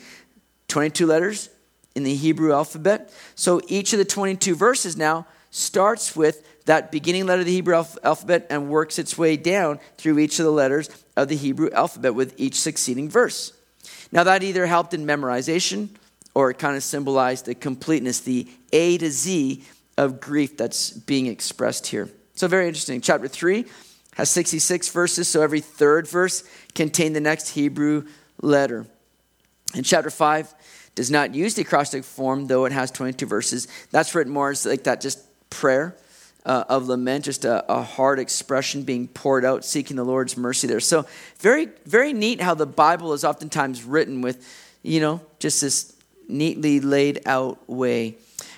22 letters in the Hebrew alphabet. So each of the 22 verses now starts with that beginning letter of the Hebrew alphabet and works its way down through each of the letters of the Hebrew alphabet with each succeeding verse. Now, that either helped in memorization or it kind of symbolized the completeness, the A to Z of grief that's being expressed here. So, very interesting. Chapter 3 has 66 verses, so every third verse contained the next Hebrew letter. And chapter 5 does not use the acrostic form, though it has 22 verses. That's written more as like that just prayer uh, of lament, just a, a hard expression being poured out, seeking the Lord's mercy there. So, very, very neat how the Bible is oftentimes written with, you know, just this neatly laid out way.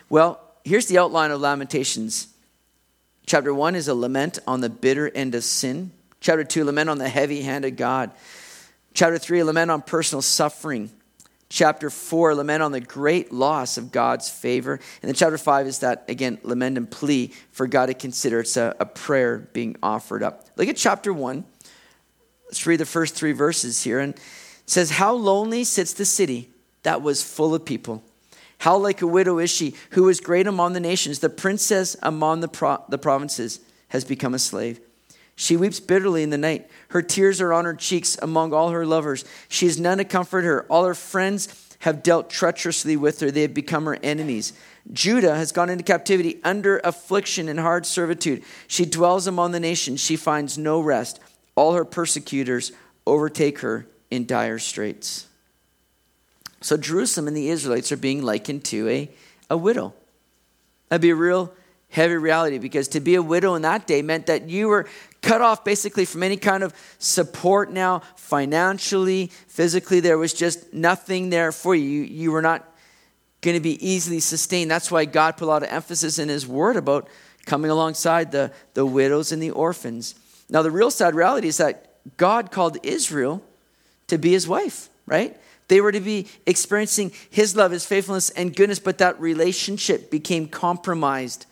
Well, here's the outline of Lamentations. Chapter 1 is a lament on the bitter end of sin. Chapter 2, lament on the heavy hand of God. Chapter 3, lament on personal suffering chapter 4, lament on the great loss of God's favor. And then chapter 5 is that, again, lament and plea for God to consider. It's a, a prayer being offered up. Look at chapter 1. Let's read the first three verses here. And says, How lonely sits the city that was full of people. How like a widow is she, who is great among the nations. The princess among the, pro- the provinces has become a slave. She weeps bitterly in the night. Her tears are on her cheeks among all her lovers. She has none to comfort her. All her friends have dealt treacherously with her. They have become her enemies. Judah has gone into captivity under affliction and hard servitude. She dwells among the nations. She finds no rest. All her persecutors overtake her in dire straits. So Jerusalem and the Israelites are being likened to a, a widow. That'd be a real heavy reality because to be a widow in that day meant that you were cut off basically from any kind of support now, financially, physically. There was just nothing there for you. You, were not going to be easily sustained. That's why God put a lot of emphasis in His Word about coming alongside the, the widows and the orphans. Now, the real sad reality is that God called Israel to be His wife, right? They were to be experiencing His love, His faithfulness, and goodness, but that relationship became compromised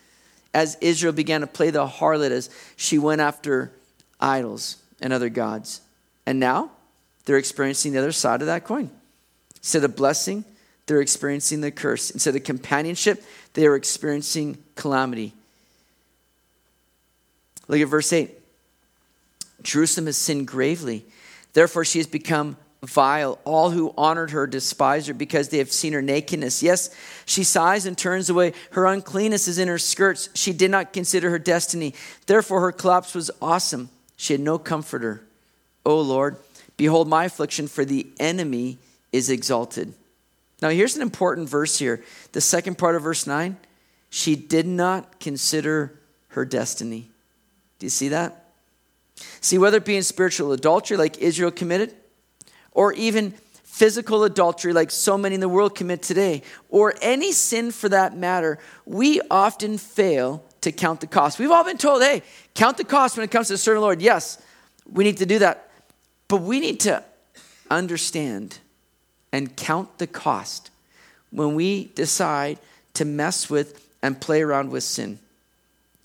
as Israel began to play the harlot as she went after idols and other gods. And now they're experiencing the other side of that coin. Instead of blessing, they're experiencing the curse. Instead of companionship, they are experiencing calamity. Look at verse 8. Jerusalem has sinned gravely. Therefore, she has become vile. All who honored her despise her because they have seen her nakedness. Yes, she sighs and turns away. Her uncleanness is in her skirts. She did not consider her destiny. Therefore, her collapse was awesome. She had no comforter. O Lord, behold my affliction, for the enemy is exalted. Now, here's an important verse here. The second part of verse 9 she did not consider her destiny. Do you see that? See, whether it be in spiritual adultery like Israel committed, or even physical adultery like so many in the world commit today, or any sin for that matter, we often fail to count the cost. We've all been told, hey, count the cost when it comes to serving the Lord. Yes, we need to do that. But we need to understand and count the cost when we decide to mess with and play around with sin.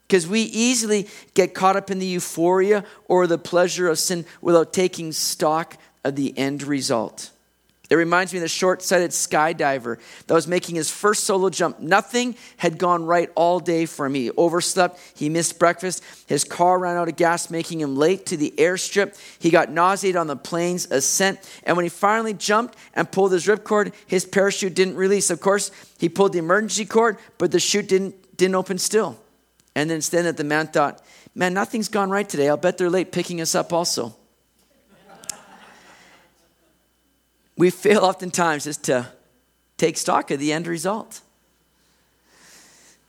Because we easily get caught up in the euphoria or the pleasure of sin without taking stock of the end result. It reminds me of the short sighted skydiver that was making his first solo jump. Nothing had gone right all day for him. He overslept, he missed breakfast, his car ran out of gas, making him late to the airstrip. He got nauseated on the plane's ascent, and when he finally jumped and pulled his ripcord, his parachute didn't release. Of course, he pulled the emergency cord, but the chute didn't, didn't open still. And then instead, that the man thought, man, nothing's gone right today. I'll bet they're late picking us up also. We fail oftentimes is to take stock of the end result.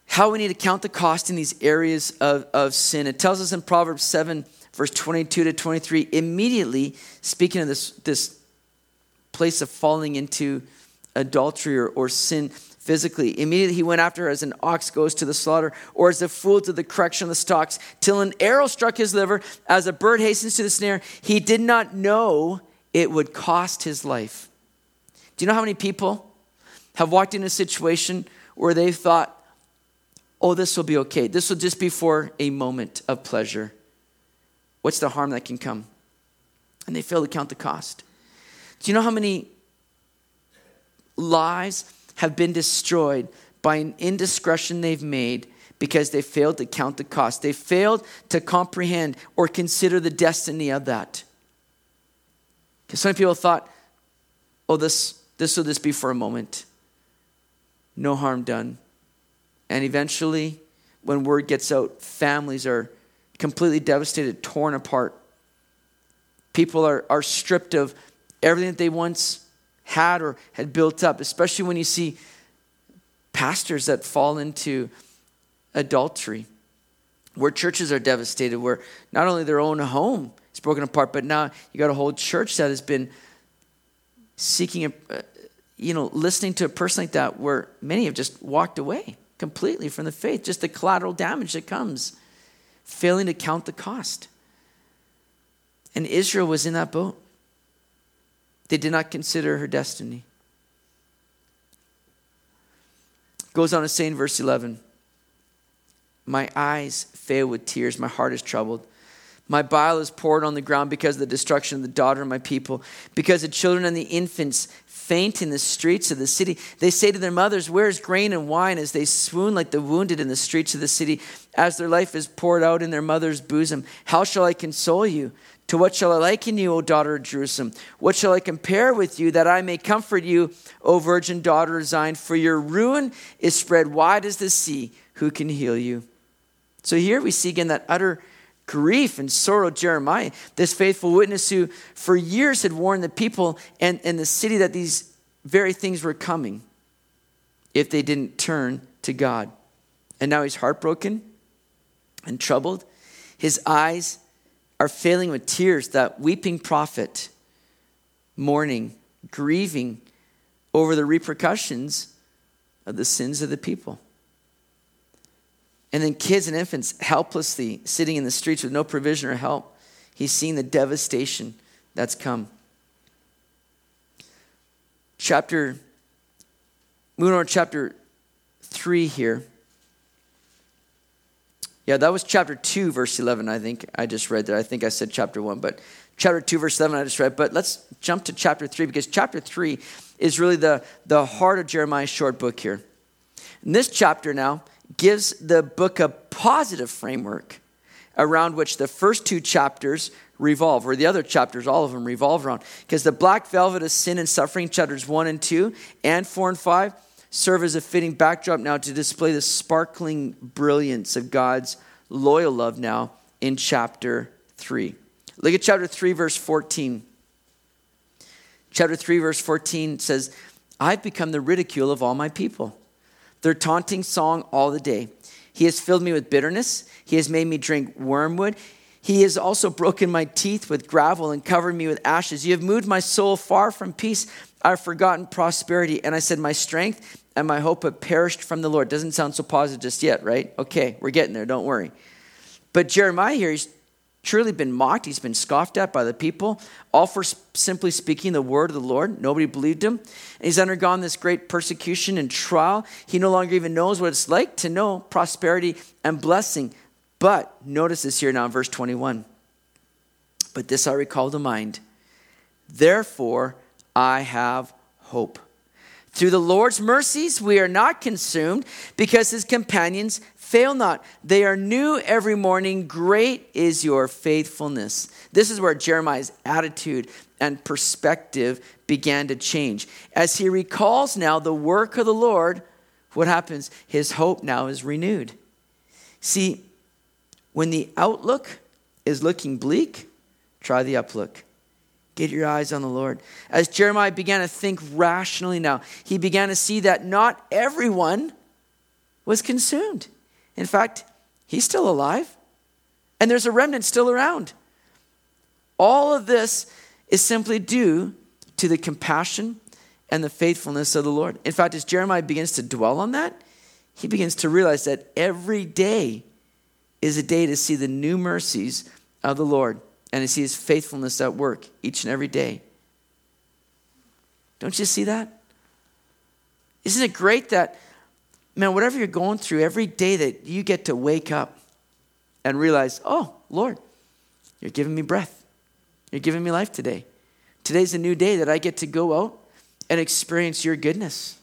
How we need to count the cost in these areas of, of sin. It tells us in Proverbs 7, verse 22 to 23, immediately, speaking of this, this place of falling into adultery or, or sin physically. Immediately he went after her as an ox goes to the slaughter, or as a fool to the correction of the stocks, till an arrow struck his liver, as a bird hastens to the snare. He did not know it would cost his life. Do you know how many people have walked in a situation where they thought, oh, this will be okay? This will just be for a moment of pleasure. What's the harm that can come? And they fail to count the cost. Do you know how many lives have been destroyed by an indiscretion they've made because they failed to count the cost? They failed to comprehend or consider the destiny of that. Because some people thought, oh, this, this will just be for a moment. No harm done. And eventually, when word gets out, families are completely devastated, torn apart. People are, are stripped of everything that they once had or had built up, especially when you see pastors that fall into adultery, where churches are devastated, where not only their own home it's broken apart. But now you got a whole church that has been seeking, a, uh, you know, listening to a person like that where many have just walked away completely from the faith. Just the collateral damage that comes, failing to count the cost. And Israel was in that boat. They did not consider her destiny. Goes on to say in verse 11 My eyes fail with tears, my heart is troubled. My bile is poured on the ground because of the destruction of the daughter of my people, because the children and the infants faint in the streets of the city. They say to their mothers, Where is grain and wine? as they swoon like the wounded in the streets of the city, as their life is poured out in their mother's bosom. How shall I console you? To what shall I liken you, O daughter of Jerusalem? What shall I compare with you that I may comfort you, O virgin daughter of Zion? For your ruin is spread wide as the sea. Who can heal you? So here we see again that utter grief and sorrow Jeremiah, this faithful witness who for years had warned the people and, and the city that these very things were coming if they didn't turn to God. And now he's heartbroken and troubled. His eyes are failing with tears, that weeping prophet, mourning, grieving over the repercussions of the sins of the people. And then kids and infants helplessly sitting in the streets with no provision or help. He's seen the devastation that's come. Chapter, moving on to chapter 3 here. Yeah, that was chapter 2, verse 11, I think I just read there. I think I said chapter 1, but chapter 2, verse 7, I just read. But let's jump to chapter 3 because chapter 3 is really the, the heart of Jeremiah's short book here. In this chapter now, gives the book a positive framework around which the first two chapters revolve, or the other chapters, all of them revolve around. Because the black velvet of sin and suffering, chapters 1 and 2, and 4 and 5, serve as a fitting backdrop now to display the sparkling brilliance of God's loyal love now in chapter 3. Look at chapter 3, verse 14. Chapter 3, verse 14 says, I've become the ridicule of all my people, their taunting song all the day. He has filled me with bitterness. He has made me drink wormwood. He has also broken my teeth with gravel and covered me with ashes. You have moved my soul far from peace. I've forgotten prosperity. And I said, My strength and my hope have perished from the Lord. Doesn't sound so positive just yet, right? Okay, we're getting there. Don't worry. But Jeremiah here, he's truly been mocked. He's been scoffed at by the people, all for simply speaking the word of the Lord. Nobody believed him. And he's undergone this great persecution and trial. He no longer even knows what it's like to know prosperity and blessing. But notice this here now in verse 21. But this I recall to mind. Therefore, I have hope. Through the Lord's mercies, we are not consumed because his companions fail not. They are new every morning. Great is your faithfulness. This is where Jeremiah's attitude and perspective began to change. As he recalls now the work of the Lord, what happens? His hope now is renewed. See, when the outlook is looking bleak, try the uplook. Get your eyes on the Lord. As Jeremiah began to think rationally now, he began to see that not everyone was consumed. In fact, he's still alive, and there's a remnant still around. All of this is simply due to the compassion and the faithfulness of the Lord. In fact, as Jeremiah begins to dwell on that, he begins to realize that every day is a day to see the new mercies of the Lord and to see his faithfulness at work each and every day. Don't you see that? Isn't it great that, man, whatever you're going through, every day that you get to wake up and realize, oh, Lord, you're giving me breath. You're giving me life today. Today's a new day that I get to go out and experience your goodness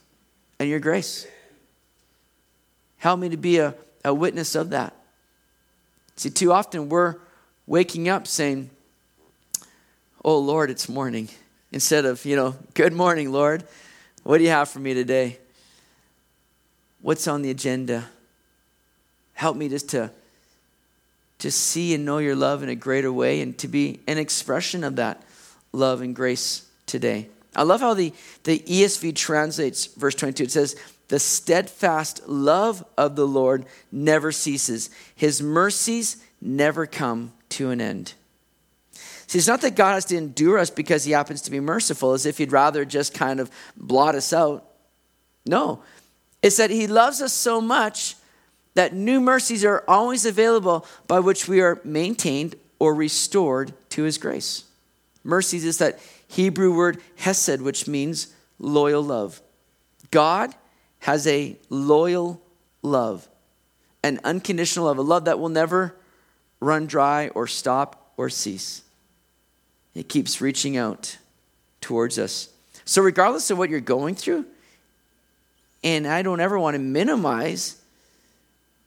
and your grace. Help me to be a, a witness of that. See, too often we're waking up saying, Oh Lord, it's morning, instead of, you know, Good morning, Lord. What do you have for me today? What's on the agenda? Help me just to just see and know your love in a greater way and to be an expression of that love and grace today. I love how the, the ESV translates verse 22. It says, The steadfast love of the Lord never ceases, his mercies never come to an end. See, it's not that God has to endure us because he happens to be merciful, as if he'd rather just kind of blot us out. No, it's that he loves us so much that new mercies are always available by which we are maintained or restored to his grace. Mercies is that Hebrew word hesed, which means loyal love. God has a loyal love, an unconditional love, a love that will never run dry or stop or cease. It keeps reaching out towards us. So, regardless of what you're going through, and I don't ever want to minimize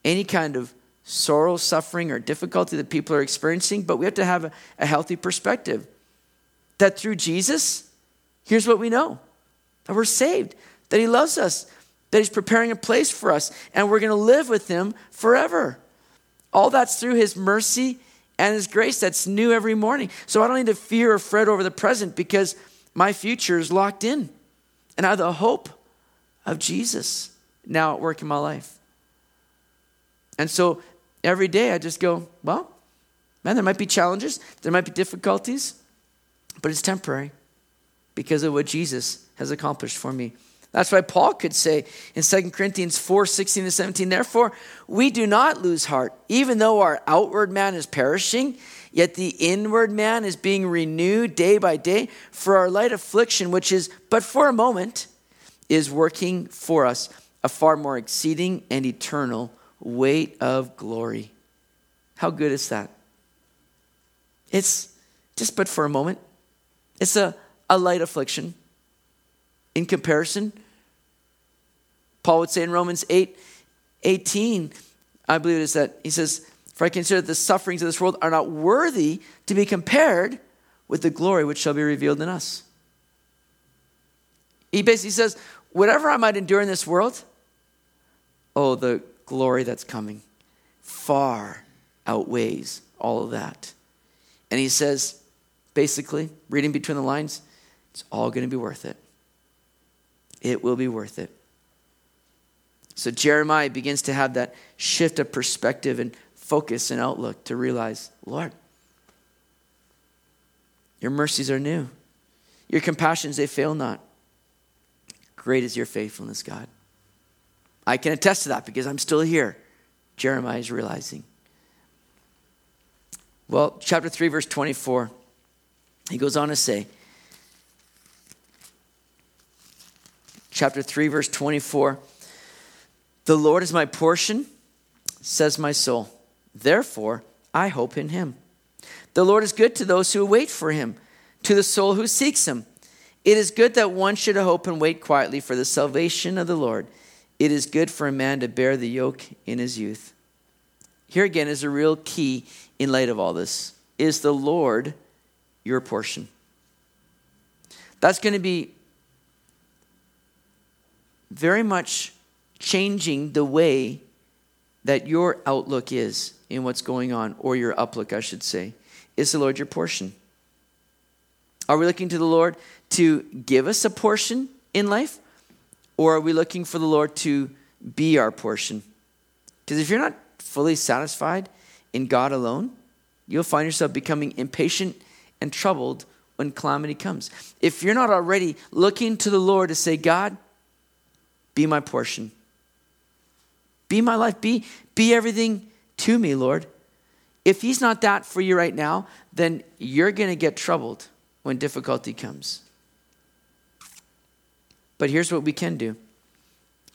any kind of sorrow, suffering, or difficulty that people are experiencing, but we have to have a, a healthy perspective that through Jesus, here's what we know that we're saved, that He loves us, that He's preparing a place for us, and we're going to live with Him forever. All that's through His mercy and His grace that's new every morning. So I don't need to fear or fret over the present because my future is locked in. And I have the hope of Jesus now at work in my life. And so every day I just go, well, man, there might be challenges, there might be difficulties, but it's temporary because of what Jesus has accomplished for me. That's why Paul could say in 2 Corinthians 4 16 to 17, therefore, we do not lose heart, even though our outward man is perishing, yet the inward man is being renewed day by day. For our light affliction, which is but for a moment, is working for us a far more exceeding and eternal weight of glory. How good is that? It's just but for a moment. It's a, a light affliction in comparison Paul would say in Romans 8 18, I believe it is that he says, For I consider that the sufferings of this world are not worthy to be compared with the glory which shall be revealed in us. He basically says, whatever I might endure in this world, oh, the glory that's coming far outweighs all of that. And he says, basically, reading between the lines, it's all going to be worth it. It will be worth it. So Jeremiah begins to have that shift of perspective and focus and outlook to realize, Lord, your mercies are new. Your compassions, they fail not. Great is your faithfulness, God. I can attest to that because I'm still here. Jeremiah is realizing. Well, chapter 3, verse 24, he goes on to say, chapter 3, verse 24, the Lord is my portion, says my soul. Therefore, I hope in him. The Lord is good to those who wait for him, to the soul who seeks him. It is good that one should hope and wait quietly for the salvation of the Lord. It is good for a man to bear the yoke in his youth. Here again is a real key in light of all this. Is the Lord your portion? That's going to be very much changing the way that your outlook is in what's going on, or your uplook, I should say. Is the Lord your portion? Are we looking to the Lord to give us a portion in life? Or are we looking for the Lord to be our portion? Because if you're not fully satisfied in God alone, you'll find yourself becoming impatient and troubled when calamity comes. If you're not already looking to the Lord to say, God, be my portion, be my life, be, be everything to me, Lord. If He's not that for you right now, then you're going to get troubled when difficulty comes. But here's what we can do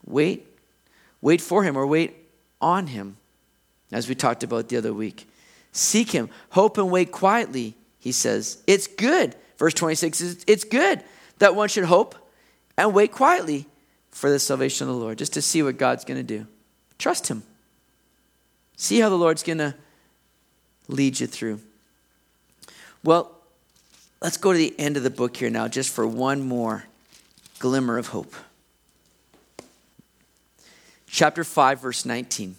wait. Wait for Him or wait on Him, as we talked about the other week. Seek Him, hope and wait quietly, He says. It's good. Verse 26 is it's good that one should hope and wait quietly for the salvation of the Lord, just to see what God's going to do. Trust Him. See how the Lord's going to lead you through. Well, let's go to the end of the book here now, just for one more glimmer of hope. Chapter 5, verse 19.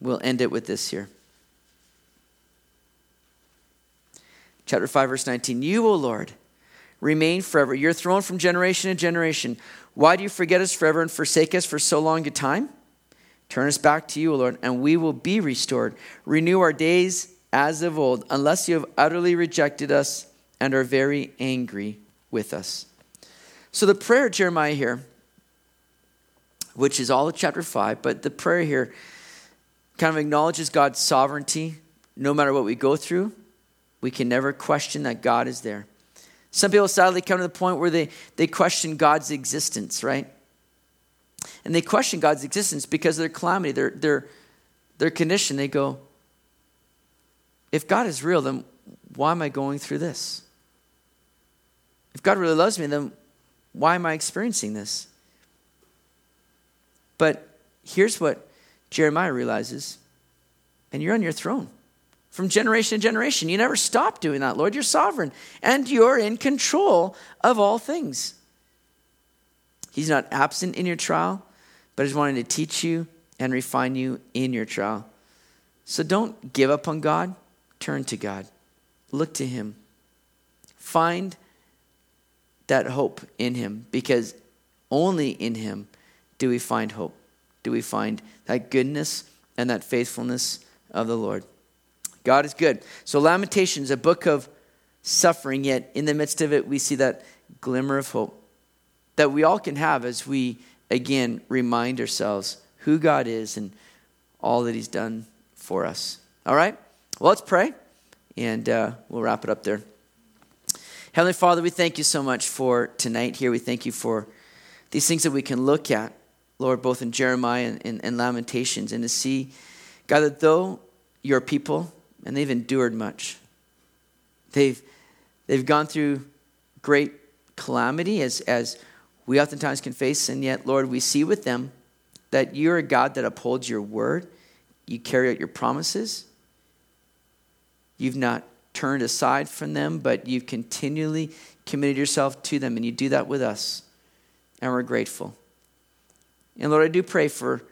We'll end it with this here. Chapter 5, verse 19. You, O Lord, remain forever. Your throne from generation to generation. Why do you forget us forever and forsake us for so long a time? Turn us back to you, O Lord, and we will be restored. Renew our days as of old, unless you have utterly rejected us and are very angry with us. So, the prayer of Jeremiah here, which is all of chapter 5, but the prayer here kind of acknowledges God's sovereignty. No matter what we go through, we can never question that God is there. Some people sadly come to the point where they, they question God's existence, right? And they question God's existence because of their calamity, their, their, their condition. They go, if God is real, then why am I going through this? If God really loves me, then why am I experiencing this? But here's what Jeremiah realizes, and you're on your throne from generation to generation. You never stop doing that, Lord. You're sovereign, and you're in control of all things. He's not absent in your trial, but He's wanting to teach you and refine you in your trial. So don't give up on God. Turn to God. Look to Him. Find that hope in Him because only in Him do we find hope. Do we find that goodness and that faithfulness of the Lord? God is good. So, Lamentations, a book of suffering, yet in the midst of it, we see that glimmer of hope that we all can have as we again remind ourselves who God is and all that He's done for us. All right? Well, let's pray and uh, we'll wrap it up there. Heavenly Father, we thank you so much for tonight here. We thank you for these things that we can look at, Lord, both in Jeremiah and, and, and Lamentations, and to see, God, that though your people, and they've endured much, they've, they've gone through great calamity as, as we oftentimes can face, and yet, Lord, we see with them that you're a God that upholds your word, you carry out your promises, You've not turned aside from them, but you've continually committed yourself to them, and you do that with us. And we're grateful. And Lord, I do pray for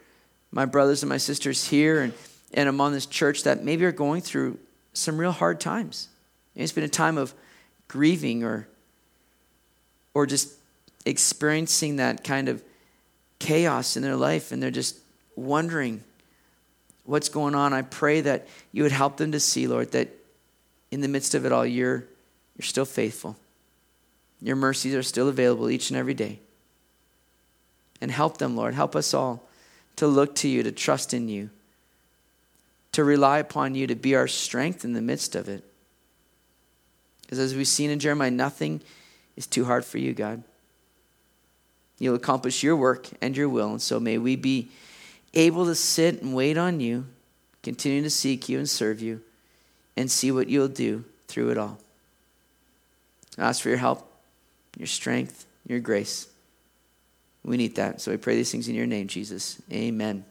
my brothers and my sisters here and, and among this church that maybe are going through some real hard times. It's been a time of grieving or, or just experiencing that kind of chaos in their life, and they're just wondering what's going on. I pray that you would help them to see, Lord, that in the midst of it all, you're, you're still faithful. Your mercies are still available each and every day. And help them, Lord. Help us all to look to you, to trust in you, to rely upon you to be our strength in the midst of it. Because as we've seen in Jeremiah, nothing is too hard for you, God. You'll accomplish your work and your will. And so may we be able to sit and wait on you, continue to seek you and serve you, and see what you'll do through it all. I ask for your help, your strength, your grace. We need that. So we pray these things in your name, Jesus. Amen.